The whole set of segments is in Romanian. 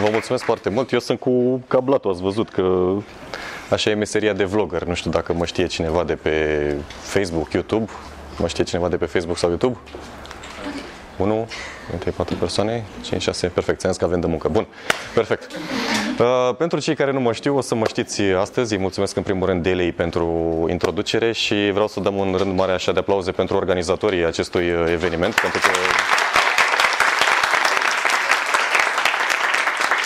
Vă mulțumesc foarte mult. Eu sunt cu cablatul, ați văzut că așa e meseria de vlogger. Nu știu dacă mă știe cineva de pe Facebook, YouTube. Mă știe cineva de pe Facebook sau YouTube? 1, 3, 4 persoane, 5, 6, perfect, ți că avem de muncă. Bun, perfect. Uh, pentru cei care nu mă știu, o să mă știți astăzi. Îi mulțumesc în primul rând Delei pentru introducere și vreau să dăm un rând mare așa de aplauze pentru organizatorii acestui eveniment, pentru că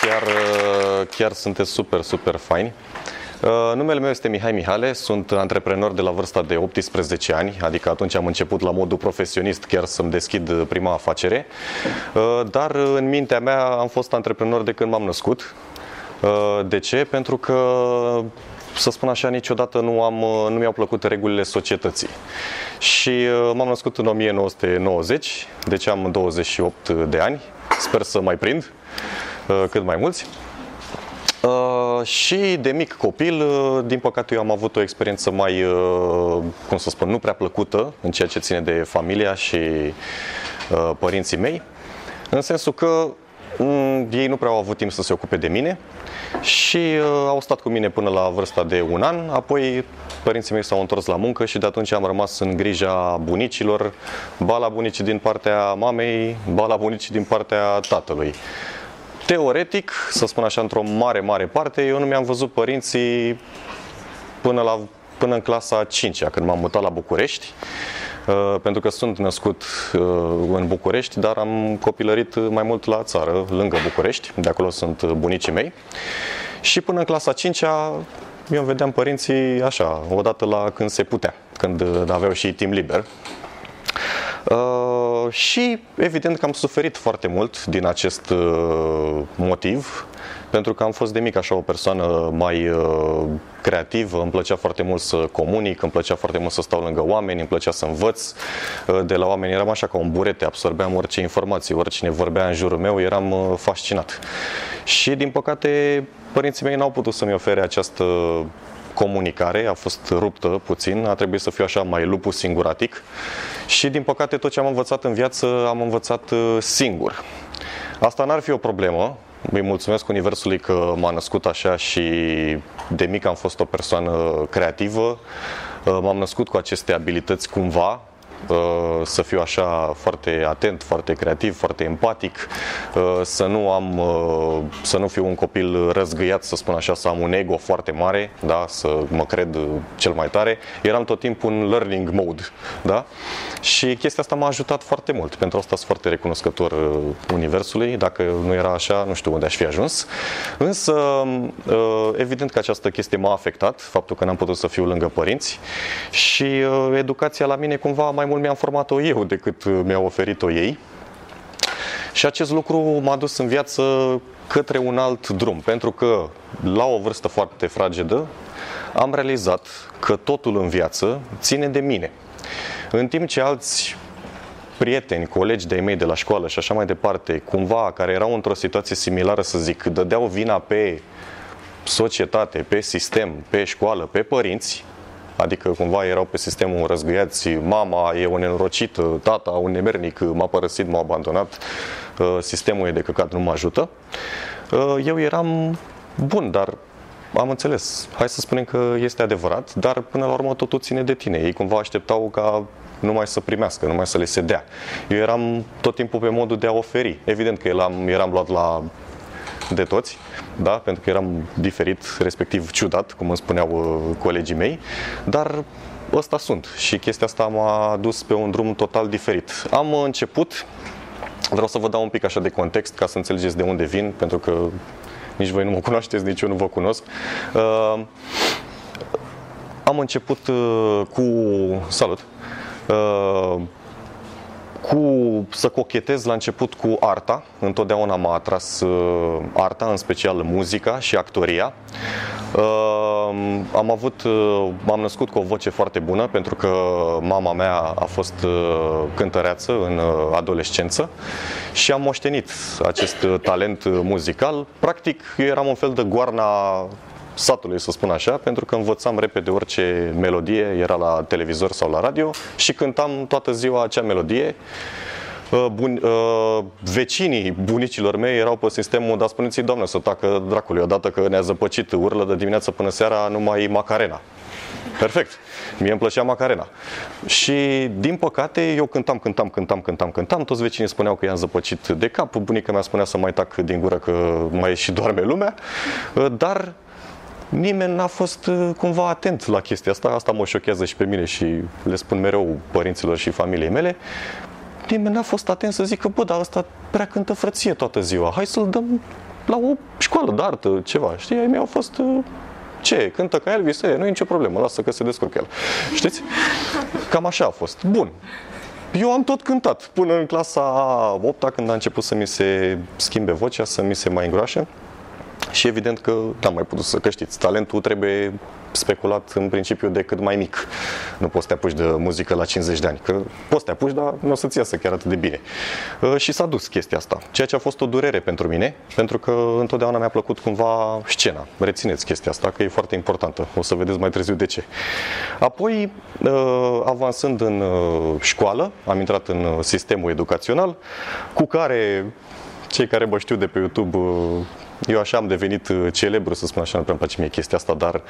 chiar, uh, chiar sunteți super, super faini. Uh, numele meu este Mihai Mihale, sunt antreprenor de la vârsta de 18 ani, adică atunci am început la modul profesionist chiar să-mi deschid prima afacere, uh, dar în mintea mea am fost antreprenor de când m-am născut. De ce? Pentru că să spun așa, niciodată nu, am, nu mi-au plăcut regulile societății. Și m-am născut în 1990, deci am 28 de ani, sper să mai prind. Uh, cât mai mulți. Uh, și de mic copil, uh, din păcate eu am avut o experiență mai, cum să spun, nu prea plăcută în ceea ce ține de familia și părinții mei, în sensul că mm, ei nu prea au avut timp să se ocupe de mine și au stat cu mine până la vârsta de un an, apoi părinții mei s-au întors la muncă și de atunci am rămas în grija bunicilor, ba la bunicii din partea mamei, ba la bunicii din partea tatălui. Teoretic, să spun așa, într-o mare, mare parte, eu nu mi-am văzut părinții până, la, până în clasa 5 când m-am mutat la București, uh, pentru că sunt născut uh, în București, dar am copilărit mai mult la țară, lângă București, de acolo sunt bunicii mei. Și până în clasa 5 eu vedeam părinții așa, odată la când se putea, când aveau și timp liber, Uh, și evident că am suferit foarte mult din acest uh, motiv, pentru că am fost de mic așa o persoană mai uh, creativă, îmi plăcea foarte mult să comunic, îmi plăcea foarte mult să stau lângă oameni, îmi plăcea să învăț uh, de la oameni, eram așa ca un burete, absorbeam orice informație, oricine vorbea în jurul meu, eram uh, fascinat. Și din păcate părinții mei n-au putut să-mi ofere această comunicare. A fost ruptă puțin, a trebuit să fiu așa mai lupus singuratic și din păcate tot ce am învățat în viață am învățat uh, singur. Asta n-ar fi o problemă, îi mulțumesc Universului că m-a născut așa și de mic am fost o persoană creativă. Uh, m-am născut cu aceste abilități cumva, Uh, să fiu așa foarte atent, foarte creativ, foarte empatic, uh, să nu am, uh, să nu fiu un copil răzgâiat, să spun așa, să am un ego foarte mare, da, să mă cred cel mai tare. Eram tot timpul în learning mode, da? Și chestia asta m-a ajutat foarte mult. Pentru asta sunt foarte recunoscător Universului. Dacă nu era așa, nu știu unde aș fi ajuns. Însă, evident că această chestie m-a afectat, faptul că n-am putut să fiu lângă părinți și educația la mine cumva mai mult mi-am format-o eu decât mi-au oferit-o ei. Și acest lucru m-a dus în viață către un alt drum, pentru că la o vârstă foarte fragedă am realizat că totul în viață ține de mine. În timp ce alți prieteni, colegi de-ai mei de la școală și așa mai departe, cumva, care erau într-o situație similară, să zic, dădeau vina pe societate, pe sistem, pe școală, pe părinți, Adică cumva erau pe sistemul răzgâiați, mama e o nenorocită, tata un nemernic, m-a părăsit, m-a abandonat, uh, sistemul e de căcat, nu mă ajută. Uh, eu eram bun, dar am înțeles. Hai să spunem că este adevărat, dar până la urmă totul ține de tine. Ei cumva așteptau ca numai să primească, numai să le se dea. Eu eram tot timpul pe modul de a oferi. Evident că eram, eram luat la de toți, da? pentru că eram diferit, respectiv ciudat, cum îmi spuneau uh, colegii mei, dar ăsta sunt și chestia asta m-a dus pe un drum total diferit. Am început, vreau să vă dau un pic așa de context ca să înțelegeți de unde vin, pentru că nici voi nu mă cunoașteți, nici eu nu vă cunosc. Uh, am început uh, cu... Salut! Uh, cu să cochetez la început cu arta. Întotdeauna m-a atras uh, arta, în special muzica și actoria. Uh, am avut, uh, m-am născut cu o voce foarte bună pentru că mama mea a fost uh, cântăreață în uh, adolescență și am moștenit acest uh, talent muzical. Practic, eu eram un fel de goarna satului, să spun așa, pentru că învățam repede orice melodie era la televizor sau la radio și cântam toată ziua acea melodie. uh, bun, uh, vecinii bunicilor mei erau pe sistemul, dar spuneți doamne, să tacă dracului, odată că ne-a zăpăcit urlă de dimineață până seara, numai macarena. Perfect. Mie îmi plăcea Macarena. Și, din păcate, eu cântam, cântam, cântam, cântam, cântam. Toți vecinii spuneau că i-am zăpăcit de cap. Bunica mea spunea să mai tac din gură că mai și doarme lumea. Dar nimeni n-a fost uh, cumva atent la chestia asta. Asta mă șochează și pe mine și le spun mereu părinților și familiei mele. Nimeni n-a fost atent să zică, bă, dar asta prea cântă frăție toată ziua. Hai să-l dăm la o școală de artă, ceva. Știi, ai mei au fost uh, ce? Cântă ca Elvis? E, nu e nicio problemă, lasă că se descurcă el. Știți? Cam așa a fost. Bun. Eu am tot cântat până în clasa 8 când a început să mi se schimbe vocea, să mi se mai îngroașe. Și evident că n-am mai putut să, că știți, talentul trebuie speculat în principiu de cât mai mic. Nu poți să te apuci de muzică la 50 de ani, că poți să te apuci, dar nu o să-ți iasă chiar atât de bine. Uh, și s-a dus chestia asta, ceea ce a fost o durere pentru mine, pentru că întotdeauna mi-a plăcut cumva scena. Rețineți chestia asta, că e foarte importantă. O să vedeți mai târziu de ce. Apoi, uh, avansând în uh, școală, am intrat în sistemul educațional, cu care cei care mă știu de pe YouTube eu așa am devenit uh, celebru, să spun așa, nu prea place mie chestia asta, dar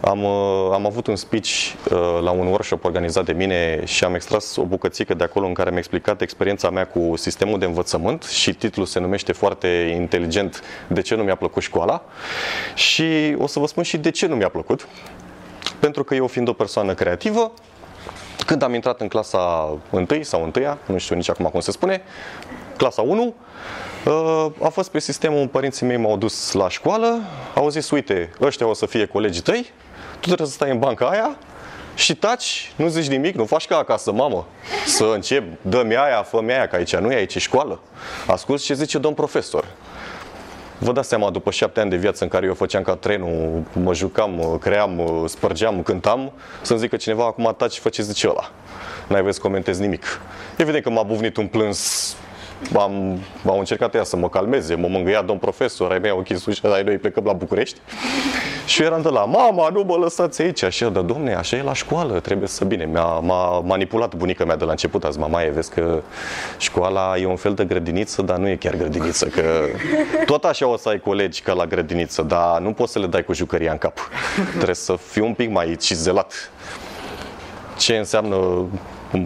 am, uh, am avut un speech uh, la un workshop organizat de mine și am extras o bucățică de acolo în care mi-a explicat experiența mea cu sistemul de învățământ și titlul se numește foarte inteligent De ce nu mi-a plăcut școala și o să vă spun și de ce nu mi-a plăcut. Pentru că eu fiind o persoană creativă, când am intrat în clasa 1 sau 1 nu știu nici acum cum se spune, clasa 1, uh, a fost pe sistemul, părinții mei m-au dus la școală, au zis, uite, ăștia o să fie colegii tăi, tu trebuie să stai în banca aia și taci, nu zici nimic, nu faci ca acasă, mamă, să încep, dă-mi aia, fă-mi aia, că aici nu e aici școală. Ascult ce zice domn profesor. Vă dați seama, după șapte ani de viață în care eu făceam ca trenul, mă jucam, cream, spărgeam, cântam, să-mi zică cineva, acum taci și fă ce zice ăla. N-ai voie să comentezi nimic. Evident că m-a buvnit un plâns am, am încercat ea să mă calmeze, mă mângâia domn profesor, ai mei au închis ușa, ai noi plecăm la București. Și eu eram de la, mama, nu mă lăsați aici. Și eu, dar domne, așa e la școală, trebuie să bine. Mi-a, m-a manipulat bunica mea de la început, azi, mama, e, vezi că școala e un fel de grădiniță, dar nu e chiar grădiniță, că tot așa o să ai colegi ca la grădiniță, dar nu poți să le dai cu jucăria în cap. Trebuie să fii un pic mai cizelat. Ce înseamnă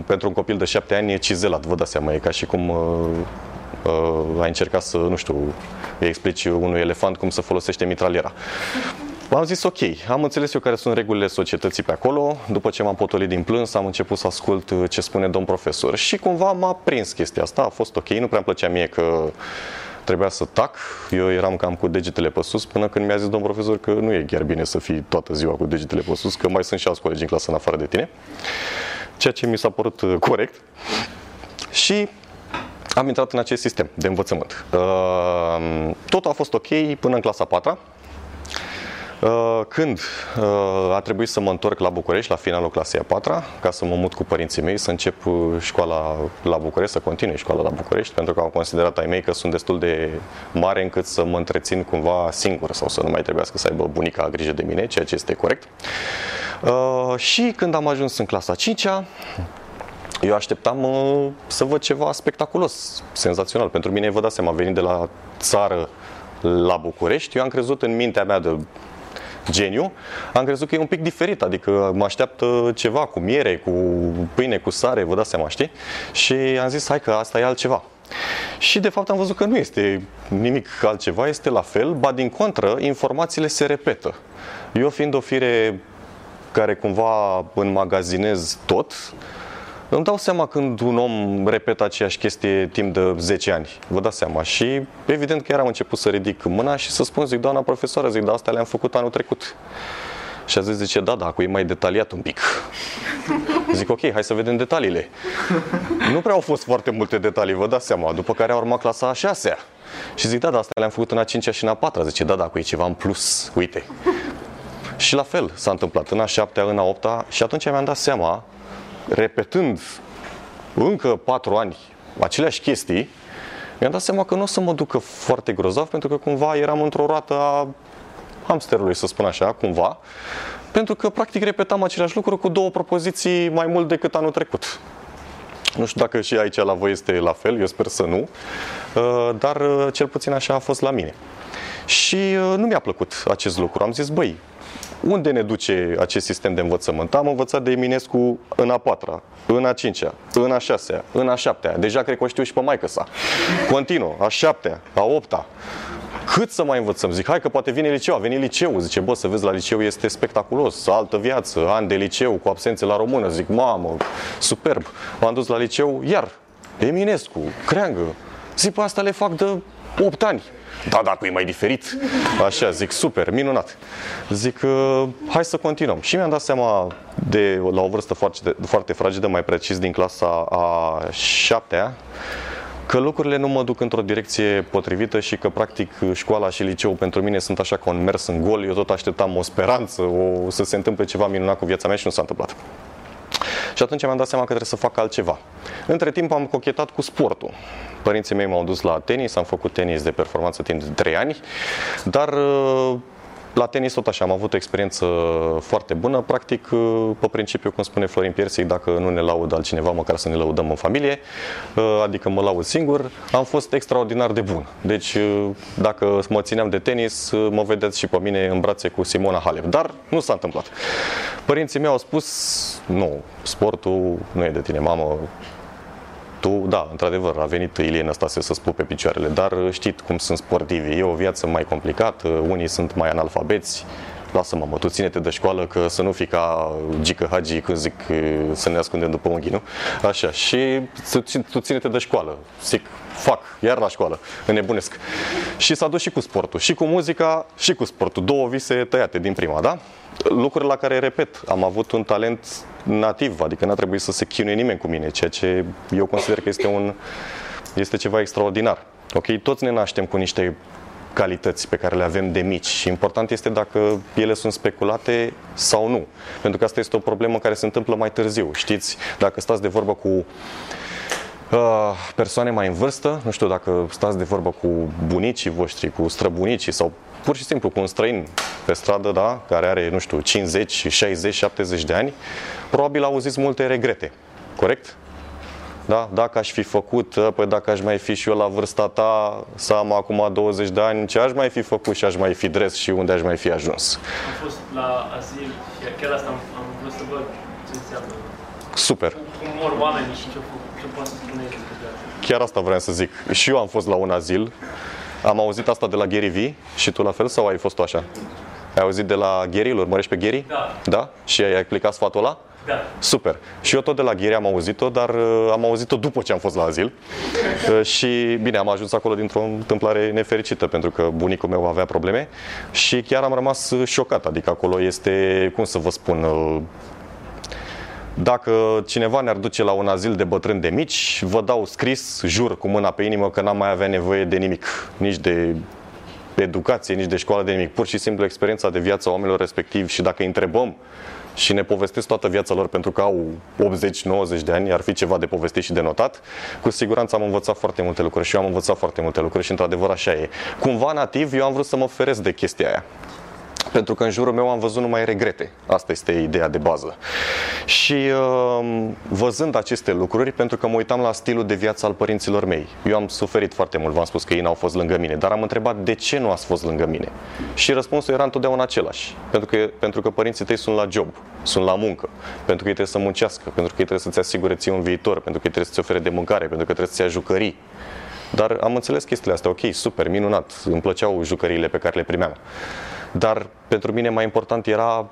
pentru un copil de șapte ani e cizelat, vă dați seama, e ca și cum uh, uh, ai încercat să, nu știu, îi explici unui elefant cum să folosește mitraliera. Am zis ok, am înțeles eu care sunt regulile societății pe acolo, după ce m-am potolit din plâns, am început să ascult uh, ce spune domn profesor și cumva m-a prins chestia asta, a fost ok, nu prea îmi plăcea mie că trebuia să tac, eu eram cam cu degetele pe sus până când mi-a zis domn profesor că nu e chiar bine să fii toată ziua cu degetele pe sus, că mai sunt și alți colegi în clasă în afară de tine ceea ce mi s-a părut uh, corect. Și am intrat în acest sistem de învățământ. Uh, totul a fost ok până în clasa 4 uh, când a trebuit să mă întorc la București, la finalul clasei a 4 ca să mă mut cu părinții mei, să încep școala la București, să continui școala la București, pentru că am considerat ai mei că sunt destul de mare încât să mă întrețin cumva singur sau să nu mai trebuiască să aibă bunica grijă de mine, ceea ce este corect. Uh, și când am ajuns în clasa 5-a, eu așteptam uh, să văd ceva spectaculos, senzațional. Pentru mine, vă dați seama, venit de la țară la București, eu am crezut în mintea mea de geniu, am crezut că e un pic diferit, adică mă așteaptă ceva cu miere, cu pâine, cu sare, vă dați seama, știi? Și am zis, hai că asta e altceva. Și de fapt am văzut că nu este nimic altceva, este la fel, ba din contră, informațiile se repetă. Eu fiind o fire care cumva înmagazinez tot, îmi dau seama când un om repetă aceeași chestie timp de 10 ani. Vă dați seama. Și evident că eram început să ridic mâna și să spun, zic, doamna profesoară, zic, da, astea le-am făcut anul trecut. Și a zis, zice, da, da, cu e mai detaliat un pic. Zic, ok, hai să vedem detaliile. Nu prea au fost foarte multe detalii, vă dați seama. După care a urmat clasa a șasea. Și zic, da, da, asta le-am făcut în a cincea și în a patra. Zice, da, da, cu e ceva în plus, uite. Și la fel s-a întâmplat în a șaptea, în a opta și atunci mi-am dat seama, repetând încă patru ani aceleași chestii, mi-am dat seama că nu o să mă ducă foarte grozav pentru că cumva eram într-o roată a hamsterului, să spun așa, cumva, pentru că practic repetam același lucru cu două propoziții mai mult decât anul trecut. Nu știu dacă și aici la voi este la fel, eu sper să nu, uh, dar uh, cel puțin așa a fost la mine. Și uh, nu mi-a plăcut acest lucru. Am zis, băi, unde ne duce acest sistem de învățământ? Am învățat de Eminescu în a patra, în a cincea, în a șasea, în a șaptea. Deja cred că o știu și pe maică sa. Continuă, a șaptea, a opta. Cât să mai învățăm? Zic, hai că poate vine liceu. A venit liceu. Zice, bă, să vezi la liceu este spectaculos. Altă viață, ani de liceu cu absențe la română. Zic, mamă, superb. M-am dus la liceu, iar Eminescu, Creangă. Zic, pe asta le fac de 8 ani. Da, da, cu e mai diferit. Așa, zic, super, minunat. Zic, uh, hai să continuăm. Și mi-am dat seama de, la o vârstă foarte, foarte fragedă, mai precis din clasa a șaptea, că lucrurile nu mă duc într-o direcție potrivită și că practic școala și liceul pentru mine sunt așa ca un mers în gol. Eu tot așteptam o speranță, o, să se întâmple ceva minunat cu viața mea și nu s-a întâmplat. Și atunci mi-am dat seama că trebuie să fac altceva. Între timp am cochetat cu sportul. Părinții mei m-au dus la tenis, am făcut tenis de performanță timp de 3 ani, dar la tenis tot așa, am avut o experiență foarte bună, practic pe principiu, cum spune Florin Piersic, dacă nu ne laudă altcineva, măcar să ne laudăm în familie, adică mă laud singur, am fost extraordinar de bun. Deci dacă mă țineam de tenis, mă vedeți și pe mine în brațe cu Simona Halep, dar nu s-a întâmplat. Părinții mei au spus, nu, sportul nu e de tine, mamă, tu, da, într-adevăr, a venit Ilie Năstase să spupe picioarele, dar știți cum sunt sportivi, e o viață mai complicată, unii sunt mai analfabeți, lasă mamă, tu ține-te de școală că să nu fii ca Gică Hagi când zic să ne ascundem după unghi, nu? Așa, și tu ține-te de școală. Zic, fac, iar la școală, înnebunesc. Și s-a dus și cu sportul, și cu muzica, și cu sportul. Două vise tăiate din prima, da? Lucruri la care, repet, am avut un talent nativ, adică n-a trebuit să se chinuie nimeni cu mine, ceea ce eu consider că este, un, este ceva extraordinar. Ok, toți ne naștem cu niște calități pe care le avem de mici și important este dacă ele sunt speculate sau nu. Pentru că asta este o problemă care se întâmplă mai târziu. Știți, dacă stați de vorbă cu uh, persoane mai în vârstă, nu știu dacă stați de vorbă cu bunicii voștri, cu străbunicii sau pur și simplu cu un străin pe stradă, da, care are, nu știu, 50, 60, 70 de ani, probabil auziți multe regrete. Corect? Da? Dacă aș fi făcut, ă, păi dacă aș mai fi și eu la vârsta ta, să am acum 20 de ani, ce aș mai fi făcut și aș mai fi dres și unde aș mai fi ajuns? Am fost la azil și chiar asta am, am vrut să văd ce înseamnă. Super. Cum mor oamenii și ce, ce poate să spune Chiar asta vreau să zic. Și eu am fost la un azil. Am auzit asta de la Gary V și tu la fel sau ai fost tu așa? Ai auzit de la Gary, îl urmărești pe Gary? Da. Da? Și ai aplicat sfatul ăla? Da. Super. Și eu tot de la Ghiri am auzit-o, dar uh, am auzit-o după ce am fost la azil. Uh, și bine, am ajuns acolo dintr-o întâmplare nefericită, pentru că bunicul meu avea probleme și chiar am rămas șocat. Adică acolo este, cum să vă spun, uh, dacă cineva ne-ar duce la un azil de bătrâni de mici, vă dau scris, jur cu mâna pe inimă că n-am mai avea nevoie de nimic, nici de educație, nici de școală, de nimic. Pur și simplu experiența de viață a oamenilor respectiv și dacă îi întrebăm și ne povestesc toată viața lor pentru că au 80-90 de ani, ar fi ceva de povestit și de notat, cu siguranță am învățat foarte multe lucruri și eu am învățat foarte multe lucruri și într-adevăr așa e. Cumva nativ eu am vrut să mă feresc de chestia aia pentru că în jurul meu am văzut numai regrete. Asta este ideea de bază. Și uh, văzând aceste lucruri, pentru că mă uitam la stilul de viață al părinților mei, eu am suferit foarte mult, v-am spus că ei n-au fost lângă mine, dar am întrebat de ce nu ați fost lângă mine. Și răspunsul era întotdeauna același. Pentru că, pentru că părinții tăi sunt la job, sunt la muncă, pentru că ei trebuie să muncească, pentru că ei trebuie să-ți asigure ție un viitor, pentru că ei trebuie să-ți ofere de mâncare, pentru că trebuie să-ți ia jucării. Dar am înțeles chestiile astea, ok, super, minunat, îmi plăceau jucăriile pe care le primeam. Dar pentru mine mai important era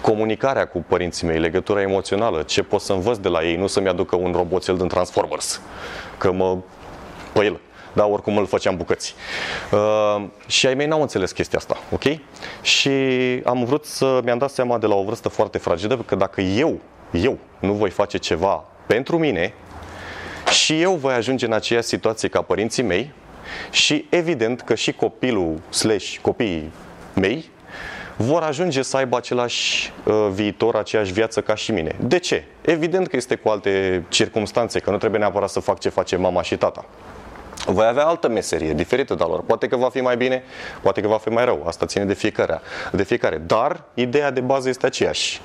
comunicarea cu părinții mei, legătura emoțională, ce pot să învăț de la ei, nu să-mi aducă un roboțel din Transformers, că mă... pe el. Da, oricum îl făceam bucăți. Uh, și ai mei n-au înțeles chestia asta, ok? Și am vrut să mi-am dat seama de la o vârstă foarte fragedă că dacă eu, eu nu voi face ceva pentru mine și eu voi ajunge în aceeași situație ca părinții mei și evident că și copilul slash copiii mei vor ajunge să aibă același uh, viitor, aceeași viață ca și mine. De ce? Evident că este cu alte circunstanțe, că nu trebuie neapărat să fac ce face mama și tata. Voi avea altă meserie, diferită de lor. Poate că va fi mai bine, poate că va fi mai rău. Asta ține de fiecare. De fiecare. Dar ideea de bază este aceeași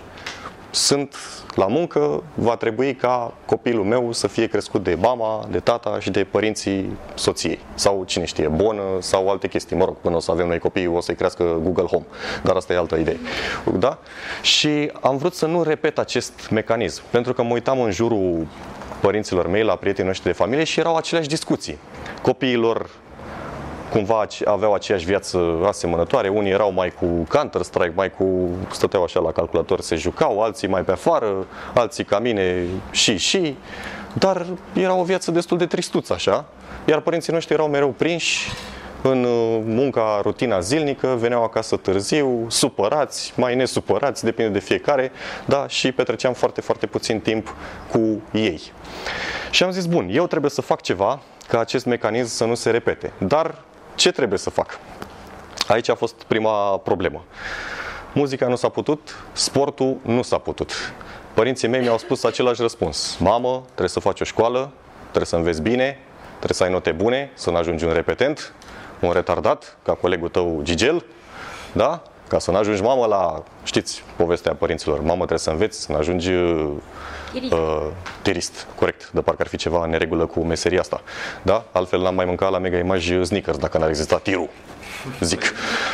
sunt la muncă, va trebui ca copilul meu să fie crescut de mama, de tata și de părinții soției. Sau cine știe, bonă sau alte chestii. Mă rog, până o să avem noi copii, o să-i crească Google Home. Dar asta e altă idee. Da? Și am vrut să nu repet acest mecanism. Pentru că mă uitam în jurul părinților mei, la prietenii noștri de familie și erau aceleași discuții. Copiilor cumva aveau aceeași viață asemănătoare. Unii erau mai cu Counter-Strike, mai cu stăteau așa la calculator, se jucau, alții mai pe afară, alții ca mine și și, dar era o viață destul de tristuță așa, iar părinții noștri erau mereu prinși în uh, munca, rutina zilnică, veneau acasă târziu, supărați, mai nesupărați, depinde de fiecare, da, și petreceam foarte, foarte puțin timp cu ei. Și am zis, bun, eu trebuie să fac ceva ca acest mecanism să nu se repete. Dar ce trebuie să fac? Aici a fost prima problemă. Muzica nu s-a putut, sportul nu s-a putut. Părinții mei mi-au spus același răspuns. Mamă, trebuie să faci o școală, trebuie să înveți bine, trebuie să ai note bune, să nu ajungi un repetent, un retardat, ca colegul tău Gigel, da? Ca să nu ajungi mamă la, știți, povestea părinților, mamă trebuie să înveți, să nu ajungi Tirist. uh, tirist, corect, de parcă ar fi ceva în neregulă cu meseria asta. Da? Altfel n-am mai mâncat la Mega Image Snickers dacă n-ar exista tirul, zic.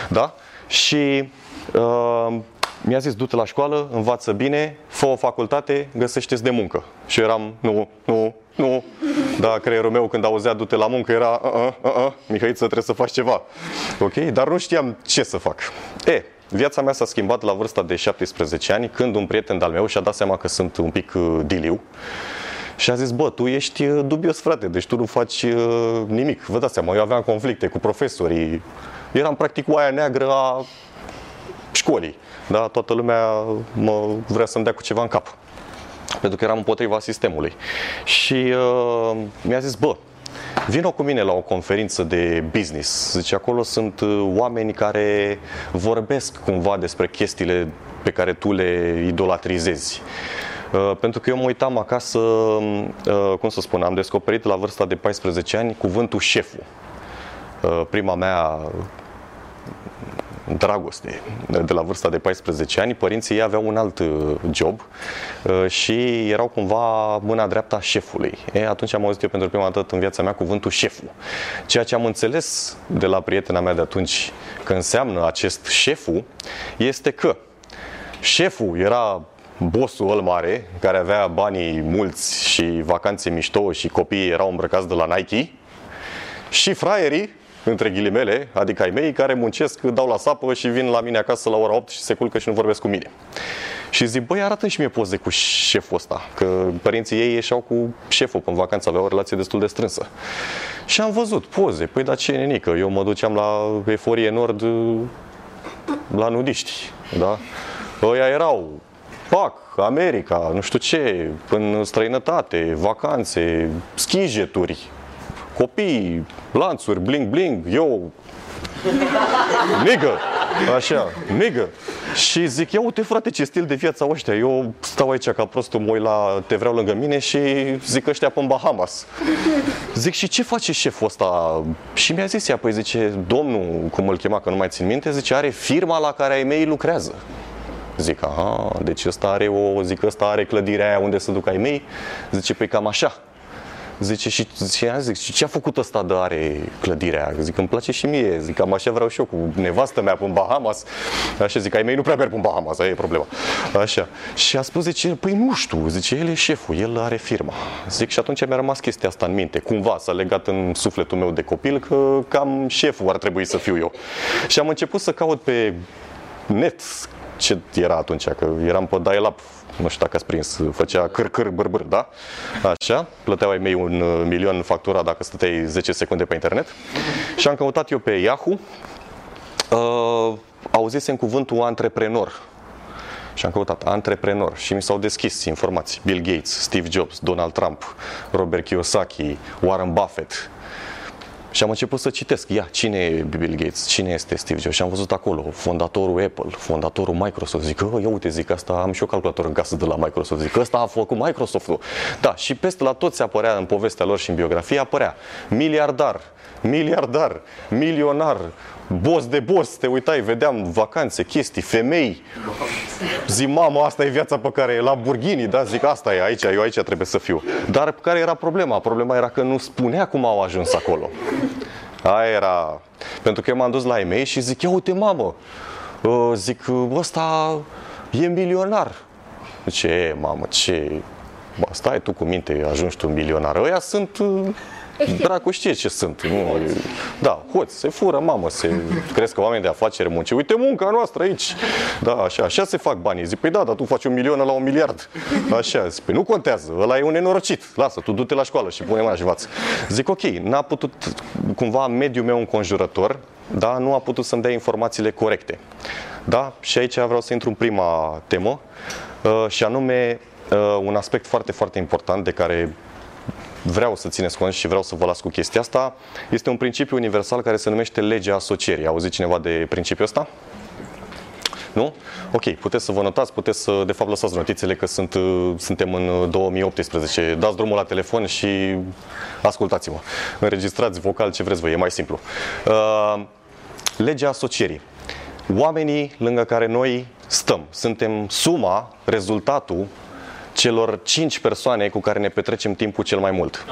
Da? Și uh, mi-a zis, du-te la școală, învață bine, fă o facultate, găsește-ți de muncă. Și eu eram, nu, nu, nu. Da, creierul meu când auzea du-te la muncă era, uh, uh, uh, uh, Mihaiță, trebuie să faci ceva. Ok? Dar nu știam ce să fac. E, Viața mea s-a schimbat la vârsta de 17 ani, când un prieten al meu și-a dat seama că sunt un pic uh, diliu și a zis, bă, tu ești uh, dubios, frate, deci tu nu faci uh, nimic. Vă dați seama, eu aveam conflicte cu profesorii, eram practic oaia neagră a școlii. Da? Toată lumea mă vrea să-mi dea cu ceva în cap. Pentru că eram împotriva sistemului. Și uh, mi-a zis, bă, Vino cu mine la o conferință de business. Zice, acolo sunt uh, oameni care vorbesc cumva despre chestiile pe care tu le idolatrizezi. Uh, pentru că eu mă uitam acasă, uh, cum să spun, am descoperit la vârsta de 14 ani cuvântul șeful. Uh, Prima mea dragoste. De la vârsta de 14 ani, părinții ei aveau un alt uh, job uh, și erau cumva mâna dreapta a șefului. E, atunci am auzit eu pentru prima dată în viața mea cuvântul șeful. Ceea ce am înțeles de la prietena mea de atunci că înseamnă acest șeful este că șeful era bossul ăl mare, care avea banii mulți și vacanțe mișto și copiii erau îmbrăcați de la Nike și fraierii între ghilimele, adică ai mei, care muncesc, dau la sapă și vin la mine acasă la ora 8 și se culcă și nu vorbesc cu mine. Și zic, băi, arată și mie poze cu șeful ăsta, că părinții ei ieșeau cu șeful în vacanță, aveau o relație destul de strânsă. Și am văzut poze, păi dar ce nenică, eu mă duceam la Eforie Nord la nudiști, da? Ăia erau PAC, America, nu știu ce, în străinătate, vacanțe, schijeturi, copii, lanțuri, bling bling, eu Nigă, așa, nigă. Și zic, ia uite frate ce stil de viață au ăștia. Eu stau aici ca prostul, mă uit la te vreau lângă mine și zic ăștia pe Bahamas. Zic, și ce face șeful ăsta? Și mi-a zis ea, păi zice, domnul, cum îl chema, că nu mai țin minte, zice, are firma la care ai mei lucrează. Zic, aha, deci ăsta are o, zic, ăsta are clădirea aia unde se duc ai mei. Zice, păi cam așa. Zice, și, și am zic, și ce a făcut ăsta de are clădirea? Zic, îmi place și mie, zic, cam așa vreau și eu cu nevastă mea pe Bahamas. Așa zic, ai mei nu prea merg pe Bahamas, aia e problema. Așa. Și a spus, zice, păi nu știu, zice, el e șeful, el are firma. Zic, și atunci mi-a rămas chestia asta în minte, cumva s-a legat în sufletul meu de copil că cam șeful ar trebui să fiu eu. Și am început să caut pe net ce era atunci, că eram pe dial-up, nu știu dacă ați prins, făcea câr-câr, bâr-bâr, da? Așa, plăteau ai mei un uh, milion factura dacă stăteai 10 secunde pe internet. Și am căutat eu pe Yahoo, uh, auzisem cuvântul antreprenor. Și am căutat antreprenor și mi s-au deschis informații. Bill Gates, Steve Jobs, Donald Trump, Robert Kiyosaki, Warren Buffett, și am început să citesc, ia, cine e Bill Gates, cine este Steve Jobs? Și am văzut acolo, fondatorul Apple, fondatorul Microsoft, zic, oh, ia uite, zic, asta am și eu calculator în casă de la Microsoft, zic, ăsta a făcut Microsoft-ul. Da, și peste la toți apărea în povestea lor și în biografie, apărea miliardar, miliardar, milionar, boss de boss, te uitai, vedeam vacanțe, chestii, femei. Zi, mamă, asta e viața pe care e Lamborghini, da? Zic, asta e aici, eu aici trebuie să fiu. Dar care era problema? Problema era că nu spunea cum au ajuns acolo. Aia era... Pentru că eu m-am dus la ei mei și zic, ia uite, mamă, uh, zic, ăsta e milionar. Ce, mamă, ce... Bă, stai tu cu minte, ajungi tu milionar. Ăia sunt uh, Dracu știe ce sunt. Nu, da, hoți, se fură, mamă, se cresc oameni de afacere, munci. Uite munca noastră aici. Da, așa, așa se fac banii. Zic, păi da, dar tu faci un milion la un miliard. Așa, zic, păi nu contează, ăla e un nenorocit. Lasă, tu du-te la școală și pune mâna și învață. Zic, ok, n-a putut, cumva, mediul meu înconjurător, da, nu a putut să-mi dea informațiile corecte. Da, și aici vreau să intru în prima temă, uh, și anume uh, un aspect foarte, foarte important de care vreau să țineți cont și vreau să vă las cu chestia asta, este un principiu universal care se numește legea asocierii. Auzit cineva de principiul ăsta? Nu? Ok, puteți să vă notați, puteți să, de fapt, lăsați notițele că sunt, suntem în 2018. Dați drumul la telefon și ascultați-mă. Înregistrați vocal ce vreți voi, e mai simplu. Uh, legea asocierii. Oamenii lângă care noi stăm, suntem suma, rezultatul celor cinci persoane cu care ne petrecem timpul cel mai mult.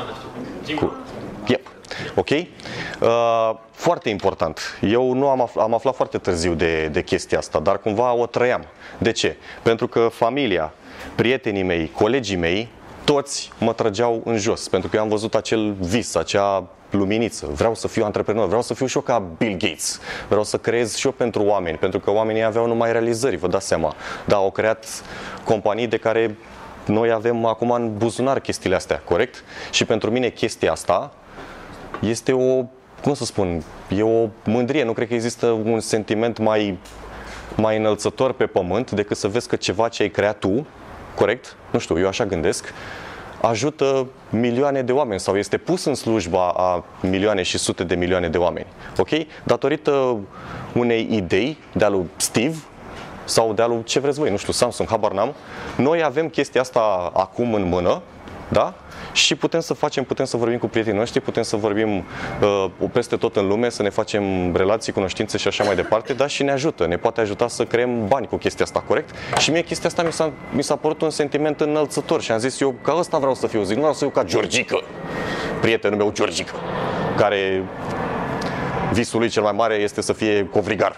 Cu... Yep. Ok? Uh, foarte important. Eu nu am, afl- am aflat foarte târziu de, de chestia asta, dar cumva o trăiam. De ce? Pentru că familia, prietenii mei, colegii mei, toți mă trăgeau în jos, pentru că eu am văzut acel vis, acea luminiță. Vreau să fiu antreprenor, vreau să fiu și eu ca Bill Gates. Vreau să creez și eu pentru oameni, pentru că oamenii aveau numai realizări, vă dați seama. Da, au creat companii de care noi avem acum în buzunar chestiile astea, corect? Și pentru mine chestia asta este o, cum să spun, e o mândrie. Nu cred că există un sentiment mai, mai înălțător pe pământ decât să vezi că ceva ce ai creat tu, corect? Nu știu, eu așa gândesc, ajută milioane de oameni sau este pus în slujba a milioane și sute de milioane de oameni. Ok? Datorită unei idei de-a lui Steve, sau de alul ce vreți voi, nu știu, Samsung, habar n-am. Noi avem chestia asta acum în mână, da? Și putem să facem, putem să vorbim cu prietenii noștri, putem să vorbim uh, peste tot în lume, să ne facem relații, cunoștințe și așa mai departe, dar și ne ajută, ne poate ajuta să creăm bani cu chestia asta, corect? Și mie chestia asta mi s-a, mi s-a părut un sentiment înălțător și am zis eu că ăsta vreau să fiu, zic, nu vreau să fiu ca Georgica, prietenul meu Georgica, care visul lui cel mai mare este să fie covrigar.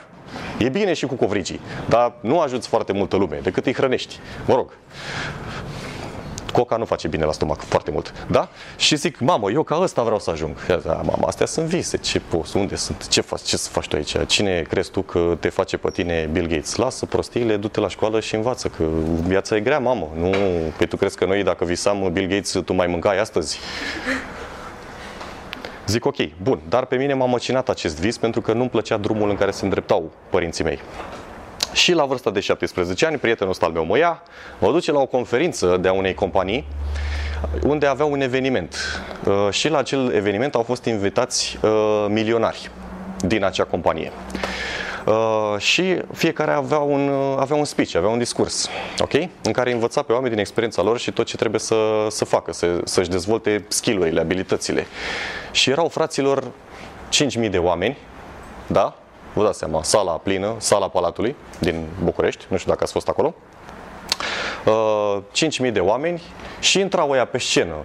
E bine și cu covrigii, dar nu ajuți foarte multă lume, decât îi hrănești. Mă rog, coca nu face bine la stomac foarte mult, da? Și zic, mamă, eu ca ăsta vreau să ajung. Da, mama, astea sunt vise, ce poți, unde sunt, ce faci, ce să faci tu aici? Cine crezi tu că te face pe tine Bill Gates? Lasă prostiile, du-te la școală și învață, că viața e grea, mamă. Nu, păi tu crezi că noi, dacă visam Bill Gates, tu mai mâncai astăzi? Zic ok, bun, dar pe mine m-a măcinat acest vis pentru că nu-mi plăcea drumul în care se îndreptau părinții mei. Și la vârsta de 17 ani, prietenul ăsta al meu mă ia, mă duce la o conferință de a unei companii unde avea un eveniment. Uh, și la acel eveniment au fost invitați uh, milionari din acea companie. Uh, și fiecare avea un, uh, avea un speech, avea un discurs, ok? În care învăța pe oameni din experiența lor și tot ce trebuie să, să facă, să, să-și dezvolte skill-urile, abilitățile. Și erau fraților 5.000 de oameni, da? Vă dați seama, sala plină, sala Palatului din București, nu știu dacă ați fost acolo. Uh, 5.000 de oameni și intrau ăia pe scenă.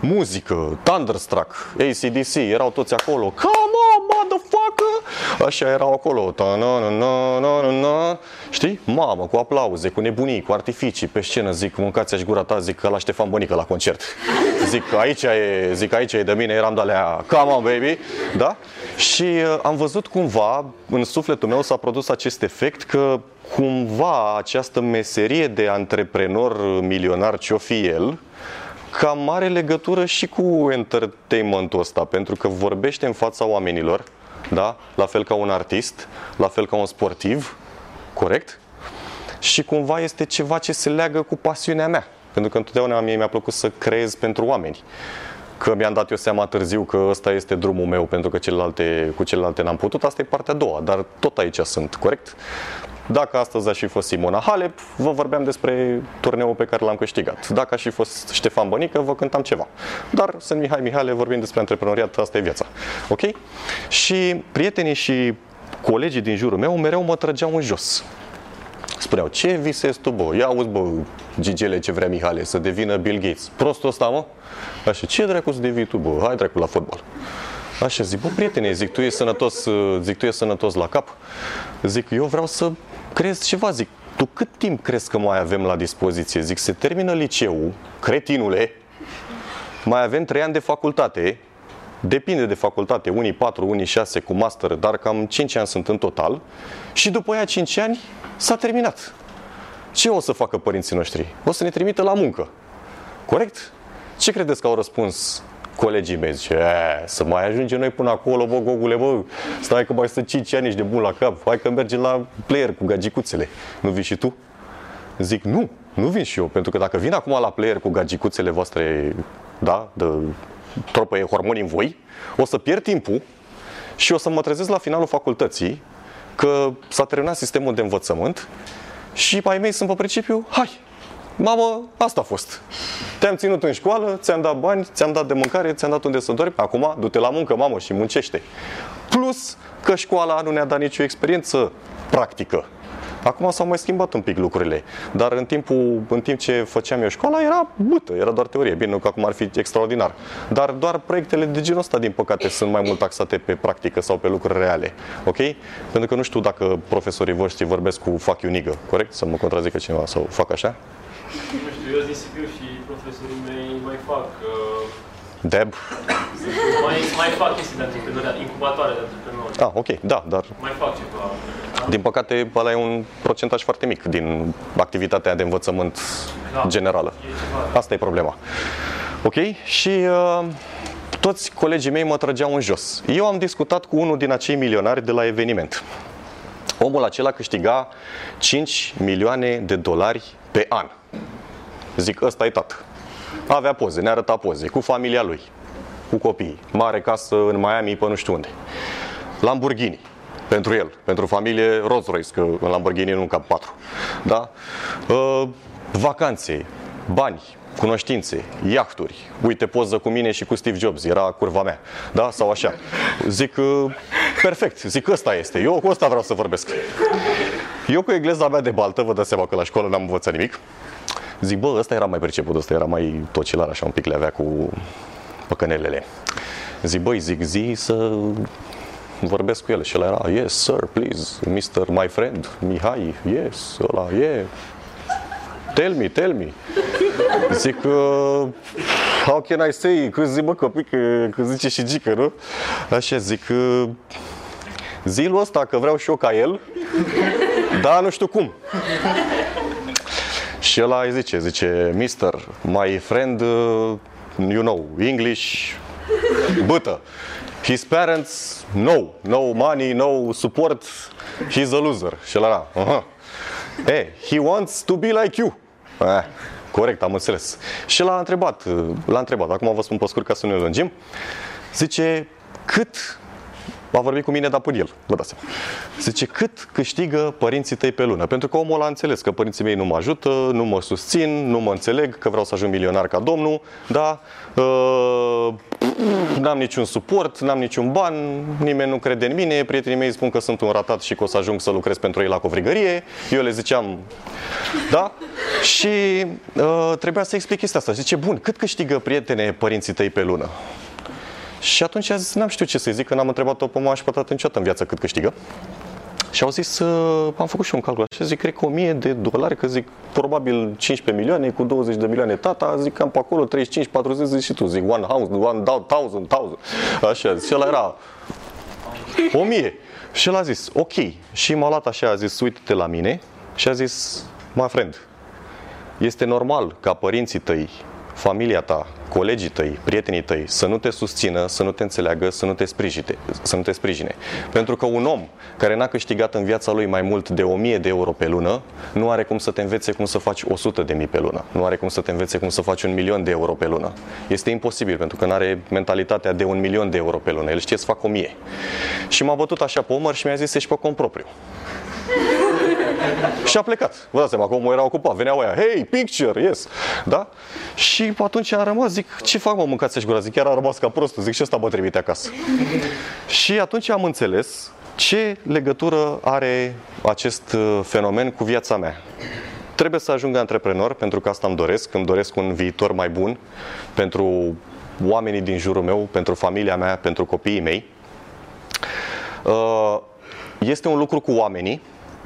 Muzică, Thunderstruck, ACDC, erau toți acolo. Come on, motherfucker! Așa erau acolo. Ta na na na na na Știi? Mamă, cu aplauze, cu nebunii, cu artificii pe scenă. Zic, mâncați-aș gura ta, zic că la Ștefan Bănică la concert. Zic, aici e, zic, aici e de mine, eram de alea, come on, baby! Da? Și uh, am văzut cumva, în sufletul meu s-a produs acest efect că cumva această meserie de antreprenor milionar ce-o fi el, cam mare legătură și cu entertainmentul ăsta, pentru că vorbește în fața oamenilor, da? la fel ca un artist, la fel ca un sportiv, corect? Și cumva este ceva ce se leagă cu pasiunea mea, pentru că întotdeauna mie mi-a plăcut să creez pentru oameni. Că mi-am dat eu seama târziu că ăsta este drumul meu, pentru că celelalte, cu celelalte n-am putut, asta e partea a doua, dar tot aici sunt, corect? Dacă astăzi aș fi fost Simona Halep, vă vorbeam despre turneul pe care l-am câștigat. Dacă aș fi fost Ștefan Bănică, vă cântam ceva. Dar sunt Mihai Mihale, vorbim despre antreprenoriat, asta e viața. Ok? Și prietenii și colegii din jurul meu mereu mă trăgeau în jos. Spuneau, ce visezi tu, bă? Ia auzi, bă, Gigele, ce vrea Mihale, să devină Bill Gates. Prostul ăsta, mă? Așa, ce dracu să devii tu, bă? Hai dracu la fotbal. Așa, zic, bă, prietene, zic, tu e sănătos, zic, tu e sănătos la cap? Zic, eu vreau să crezi ceva, zic, tu cât timp crezi că mai avem la dispoziție? Zic, se termină liceul, cretinule, mai avem trei ani de facultate, depinde de facultate, unii 4, unii 6 cu master, dar cam 5 ani sunt în total și după aia 5 ani s-a terminat. Ce o să facă părinții noștri? O să ne trimită la muncă. Corect? Ce credeți că au răspuns colegii mei? Zice, să mai ajungem noi până acolo, bă, gogule, bă, stai că mai sunt 5 ani, ești de bun la cap, hai că mergem la player cu gagicuțele. Nu vii și tu? Zic, nu, nu vin și eu, pentru că dacă vin acum la player cu gagicuțele voastre, da, de tropă hormoni în voi, o să pierd timpul și o să mă trezesc la finalul facultății că s-a terminat sistemul de învățământ și ai mei sunt pe principiu, hai, mamă, asta a fost. Te-am ținut în școală, ți-am dat bani, ți-am dat de mâncare, ți-am dat unde să dormi, acum du-te la muncă, mamă, și muncește. Plus că școala nu ne-a dat nicio experiență practică. Acum s-au mai schimbat un pic lucrurile, dar în, timpul, în timp ce făceam eu școala era bută, era doar teorie. Bine, nu că acum ar fi extraordinar. Dar doar proiectele de genul ăsta, din păcate, sunt mai mult taxate pe practică sau pe lucruri reale. Ok? Pentru că nu știu dacă profesorii voștri vorbesc cu fac you nigga, corect? Să mă contrazică cineva sau fac așa? Nu știu, eu din Sibiu și profesorii mei mai fac uh, Deb? mai, mai fac chestii de antreprenoriat, incubatoare de antreprenori. Ah, ok, da, dar Mai fac ceva. din păcate ăla e un procentaj foarte mic din activitatea de învățământ Da. generală. E ceva. Asta e problema. Ok? Și uh, toți colegii mei mă trăgeau în jos. Eu am discutat cu unul din acei milionari de la eveniment. Omul acela câștiga 5 milioane de dolari pe an. Zic, ăsta e tată. Avea poze, ne arăta poze, cu familia lui, cu copiii. Mare casă în Miami, pe nu știu unde. Lamborghini, pentru el, pentru familie Rolls-Royce, că în Lamborghini nu cap patru. Da? Uh, vacanțe, bani, cunoștințe, iahturi. Uite poză cu mine și cu Steve Jobs, era curva mea. Da? Sau așa. Zic, uh, perfect, zic ăsta este. Eu cu ăsta vreau să vorbesc. Eu cu engleza mea de baltă, vă dați seama că la școală n-am învățat nimic. Zic, bă, ăsta era mai perceput, ăsta era mai tocilar, așa un pic le avea cu păcănelele. Zic, băi, zic, zi să vorbesc cu el și el era, yes, sir, please, Mr. My friend, Mihai, yes, ăla, yeah. Tell me, tell me. Zic, uh, how can I say? Că zi, mă, copii, că, că zice și Gică, nu? Așa, zic, uh, zilul ăsta că vreau și eu ca el, dar nu știu cum. Și ăla îi zice, zice, Mister, my friend, uh, you know, English, bâtă. His parents, no, no money, no support, he's a loser. Și ăla, aha. Hey, he wants to be like you. Eh, corect, am înțeles. Și l-a întrebat, l-a întrebat, acum vă spun pe scurt ca să nu ne lungim, zice, cât a vorbit cu mine, dar până el, vă dați seama. Zice, cât câștigă părinții tăi pe lună? Pentru că omul ăla a înțeles că părinții mei nu mă ajută, nu mă susțin, nu mă înțeleg, că vreau să ajung milionar ca domnul, da? Uh, n-am niciun suport, n-am niciun ban, nimeni nu crede în mine, prietenii mei spun că sunt un ratat și că o să ajung să lucrez pentru ei la covrigărie. Eu le ziceam, da? Și uh, trebuia să explic chestia asta. Zice, bun, cât câștigă prietene părinții tăi pe lună? Și atunci a zis, n-am știut ce să zic, că n-am întrebat-o pe mama și pe tată niciodată în viață cât câștigă. Și au zis, uh, am făcut și un calcul așa, zic, cred că 1000 de dolari, că zic, probabil 15 milioane, cu 20 de milioane tata, zic, cam pe acolo, 35, 40, zici și tu, zic, one house, one thousand, thousand, așa, și ăla era 1000. Și el a zis, ok. Și m-a luat așa, a zis, uite-te la mine și a zis, my friend, este normal ca părinții tăi, familia ta, colegii tăi, prietenii tăi să nu te susțină, să nu te înțeleagă, să nu te sprijine. Să nu te sprijine. Pentru că un om care n-a câștigat în viața lui mai mult de 1000 de euro pe lună, nu are cum să te învețe cum să faci 100 de mii pe lună. Nu are cum să te învețe cum să faci un milion de euro pe lună. Este imposibil pentru că nu are mentalitatea de un milion de euro pe lună. El știe să facă 1000. Și m-a bătut așa pe umăr și mi-a zis ești pe cont propriu. Și a plecat. Vă dați seama, cum era ocupat. Venea oia, hey, picture, yes. Da? Și atunci am rămas, zic, ce fac mă, mâncați gura? Zic, chiar a rămas ca prostul. Zic, și ăsta mă trimite acasă. și atunci am înțeles ce legătură are acest uh, fenomen cu viața mea. Trebuie să ajung antreprenor, pentru că asta îmi doresc. Îmi doresc un viitor mai bun pentru oamenii din jurul meu, pentru familia mea, pentru copiii mei. Uh, este un lucru cu oamenii,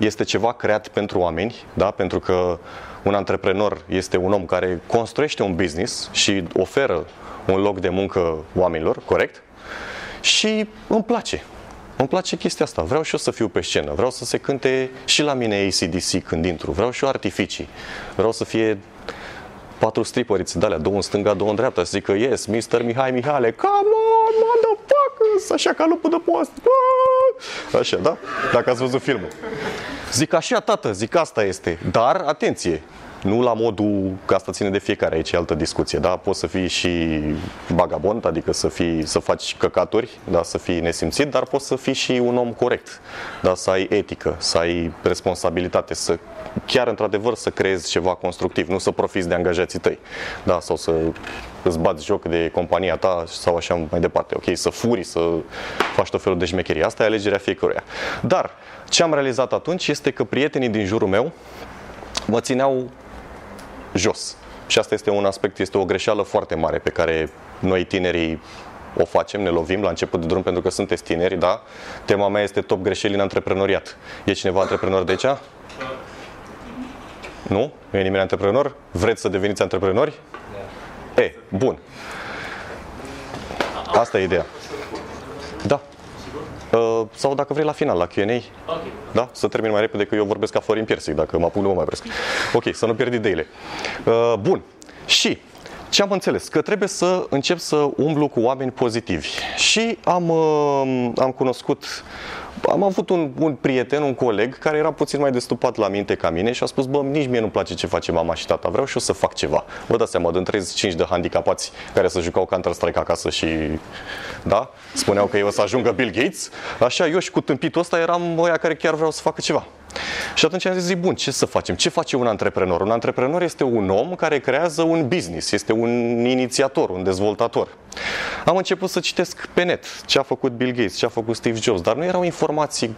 este ceva creat pentru oameni, da? pentru că un antreprenor este un om care construiește un business și oferă un loc de muncă oamenilor, corect? Și îmi place. Îmi place chestia asta. Vreau și eu să fiu pe scenă. Vreau să se cânte și la mine ACDC când intru. Vreau și eu artificii. Vreau să fie patru stripărițe de alea, două în stânga, două în dreapta, să zică, yes, Mr. Mihai Mihale, come on, motherfuckers, așa ca lupul de post. Așa, da? Dacă ați văzut filmul. Zic așa, tată, zic asta este. Dar, atenție, nu la modul că asta ține de fiecare, aici e altă discuție, da? Poți să fii și vagabond, adică să, fii, să faci căcaturi, da? să fii nesimțit, dar poți să fii și un om corect, da? să ai etică, să ai responsabilitate, să chiar într-adevăr să creezi ceva constructiv, nu să profiți de angajații tăi, da? sau să îți bați joc de compania ta sau așa mai departe, ok? Să furi, să faci tot felul de șmecherii. Asta e alegerea fiecăruia. Dar ce am realizat atunci este că prietenii din jurul meu mă țineau jos. Și asta este un aspect, este o greșeală foarte mare pe care noi tinerii o facem, ne lovim la început de drum pentru că sunteți tineri, da? Tema mea este top greșeli în antreprenoriat. E cineva antreprenor de aici? Nu? Nu e nimeni antreprenor? Vreți să deveniți antreprenori? Da. E, bun. Asta e ideea. Da. Uh, sau dacă vrei la final, la Q&A. Ok. Da? Să termin mai repede că eu vorbesc ca Florin Piersic, dacă mă apuc nu mă mai opresc. Ok, să nu pierd ideile. Uh, bun. Și ce am înțeles? Că trebuie să încep să umblu cu oameni pozitivi. Și am, uh, am cunoscut am avut un, un prieten, un coleg, care era puțin mai destupat la minte ca mine și a spus, bă, nici mie nu-mi place ce face mama și tata, vreau și eu să fac ceva. Vă dați seama, din 35 de handicapați care să jucau Counter-Strike acasă și, da, spuneau că eu o să ajungă Bill Gates, așa eu și cu tâmpitul ăsta eram ăia care chiar vreau să facă ceva. Și atunci am zis, bun, ce să facem? Ce face un antreprenor? Un antreprenor este un om care creează un business, este un inițiator, un dezvoltator. Am început să citesc pe net ce a făcut Bill Gates, ce a făcut Steve Jobs, dar nu erau informații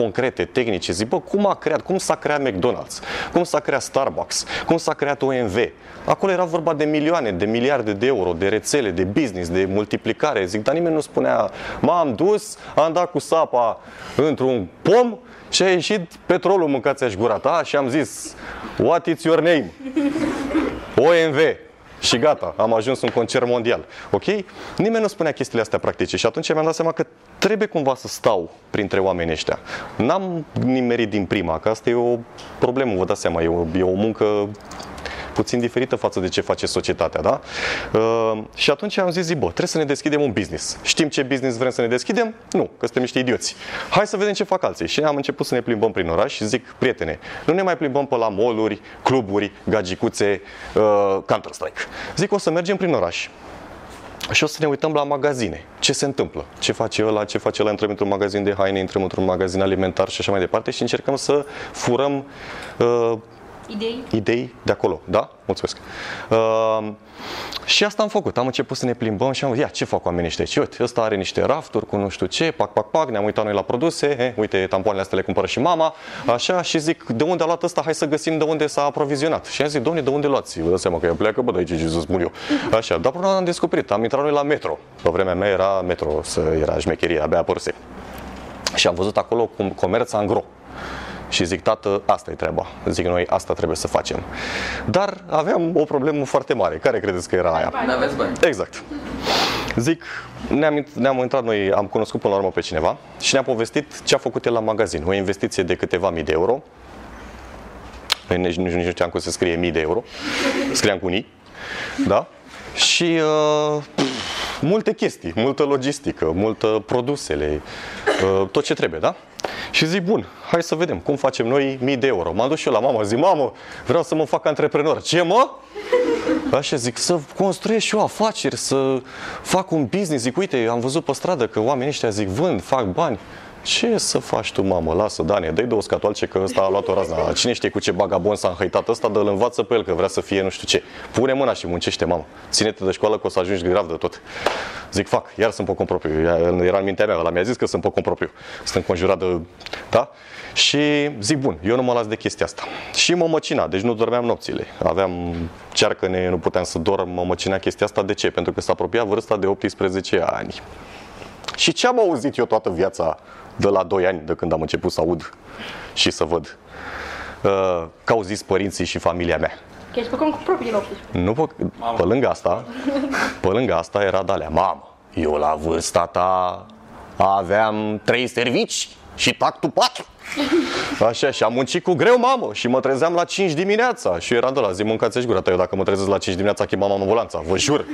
concrete, tehnice. Zic, bă, cum a creat, cum s-a creat McDonald's, cum s-a creat Starbucks, cum s-a creat OMV. Acolo era vorba de milioane, de miliarde de euro, de rețele, de business, de multiplicare. Zic, dar nimeni nu spunea, m-am dus, am dat cu sapa într-un pom și a ieșit petrolul mâncați aș gura ta și am zis, what is your name? OMV. Și gata, am ajuns un concert mondial. Ok? Nimeni nu spunea chestiile astea practice și atunci mi-am dat seama că trebuie cumva să stau printre oamenii ăștia. N-am nimerit din prima, că asta e o problemă, vă dați seama, e o, e o muncă puțin diferită față de ce face societatea, da? Uh, și atunci am zis, zi, bă, trebuie să ne deschidem un business. Știm ce business vrem să ne deschidem? Nu, că suntem niște idioți. Hai să vedem ce fac alții. Și am început să ne plimbăm prin oraș și zic, prietene, nu ne mai plimbăm pe la moluri, cluburi, gagicuțe, uh, Counter-Strike. Zic, o să mergem prin oraș, și o să ne uităm la magazine. Ce se întâmplă? Ce face ăla, ce face ăla, intrăm într-un magazin de haine, intrăm într-un magazin alimentar și așa mai departe și încercăm să furăm uh, Idei? idei de acolo, da? Mulțumesc. Uh, și asta am făcut. Am început să ne plimbăm și am zis, ia, ce fac oamenii ăștia? Și uite, ăsta are niște rafturi cu nu știu ce, pac, pac, pac, ne-am uitat noi la produse, he, uite, tampoanele astea le cumpără și mama, așa, și zic, de unde a luat ăsta? Hai să găsim de unde s-a aprovizionat. Și am zis, domne, de unde luați? Vă dați seama că eu pleacă, bă, de aici, ce să spun eu. Așa, dar până am descoperit, am intrat noi la metro. Pe vremea mea era metro, să era șmecherie, abia apăruse. Și am văzut acolo cum comerț angro. Și zic, tată, asta e treaba. Zic, noi asta trebuie să facem. Dar aveam o problemă foarte mare. Care credeți că era aia? N-aveți bani. Exact. Zic, ne-am, ne-am intrat noi, am cunoscut până la urmă pe cineva și ne-a povestit ce a făcut el la magazin. O investiție de câteva mii de euro. Păi nici, nici, nici nu știam cum se scrie mii de euro. Scriam cu unii. Da? Și uh, multe chestii, multă logistică, multă produsele, uh, tot ce trebuie, da? Și zic, bun, hai să vedem cum facem noi mii de euro. M-am dus și eu la mama, zic, mamă, vreau să mă fac antreprenor. Ce mă? Așa zic, să construiesc și eu afaceri, să fac un business. Zic, uite, am văzut pe stradă că oamenii ăștia zic, vând, fac bani. Ce să faci tu, mamă? Lasă, Dane, dă-i două scatoalce că ăsta a luat o razna. Cine știe cu ce bagabon s-a înhăitat ăsta, dă-l învață pe el că vrea să fie nu știu ce. Pune mâna și muncește, mamă. Ține-te de școală că o să ajungi grav de tot. Zic, fac, iar sunt pe propriu. Era în mintea mea, ăla mi-a zis că sunt pe propriu. Sunt înconjurat de... Da? Și zic, bun, eu nu mă las de chestia asta. Și mă măcina, deci nu dormeam nopțile. Aveam cearcăne, nu puteam să dorm, mă măcina chestia asta. De ce? Pentru că s-a apropiat vârsta de 18 ani. Și ce am auzit eu toată viața de la 2 ani, de când am început să aud și să văd? Uh, că au zis părinții și familia mea. Că ești pe cont cu propriul din 18. Nu pe, pe lângă asta, pe lângă asta era dalea, mamă, eu la vârsta ta aveam trei servici și tactul patru. Așa, și am muncit cu greu, mamă, și mă trezeam la 5 dimineața. Și eu eram de la zi, mâncați gura ta, eu dacă mă trezesc la 5 dimineața, chemam ambulanța, vă jur.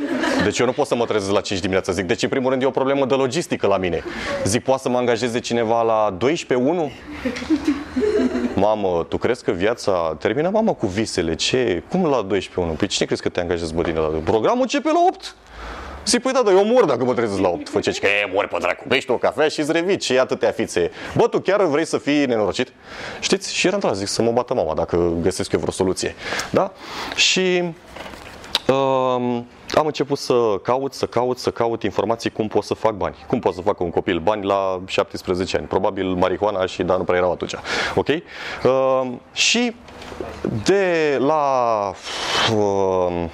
Deci eu nu pot să mă trezesc la 5 dimineața, zic, deci în primul rând e o problemă de logistică la mine. Zic, poate să mă angajeze cineva la 12 1? Mamă, tu crezi că viața termină, mamă, cu visele? Ce? Cum la 12 1? Păi cine crezi că te angajezi, bă, din la Programul începe la 8. Zic, păi da, dar eu mor dacă mă trezesc la 8. Făceți că e, mori pe dracu. Bei tu o cafea și îți revii. Ce atâtea fițe. Bă, tu chiar vrei să fii nenorocit? Știți? Și eram la zic să mă bată mama dacă găsesc eu vreo soluție. Da? Și um, am început să caut, să caut, să caut informații cum pot să fac bani. Cum pot să fac un copil bani la 17 ani. Probabil marihuana și dar nu prea erau atunci. Ok? Uh, și de la uh,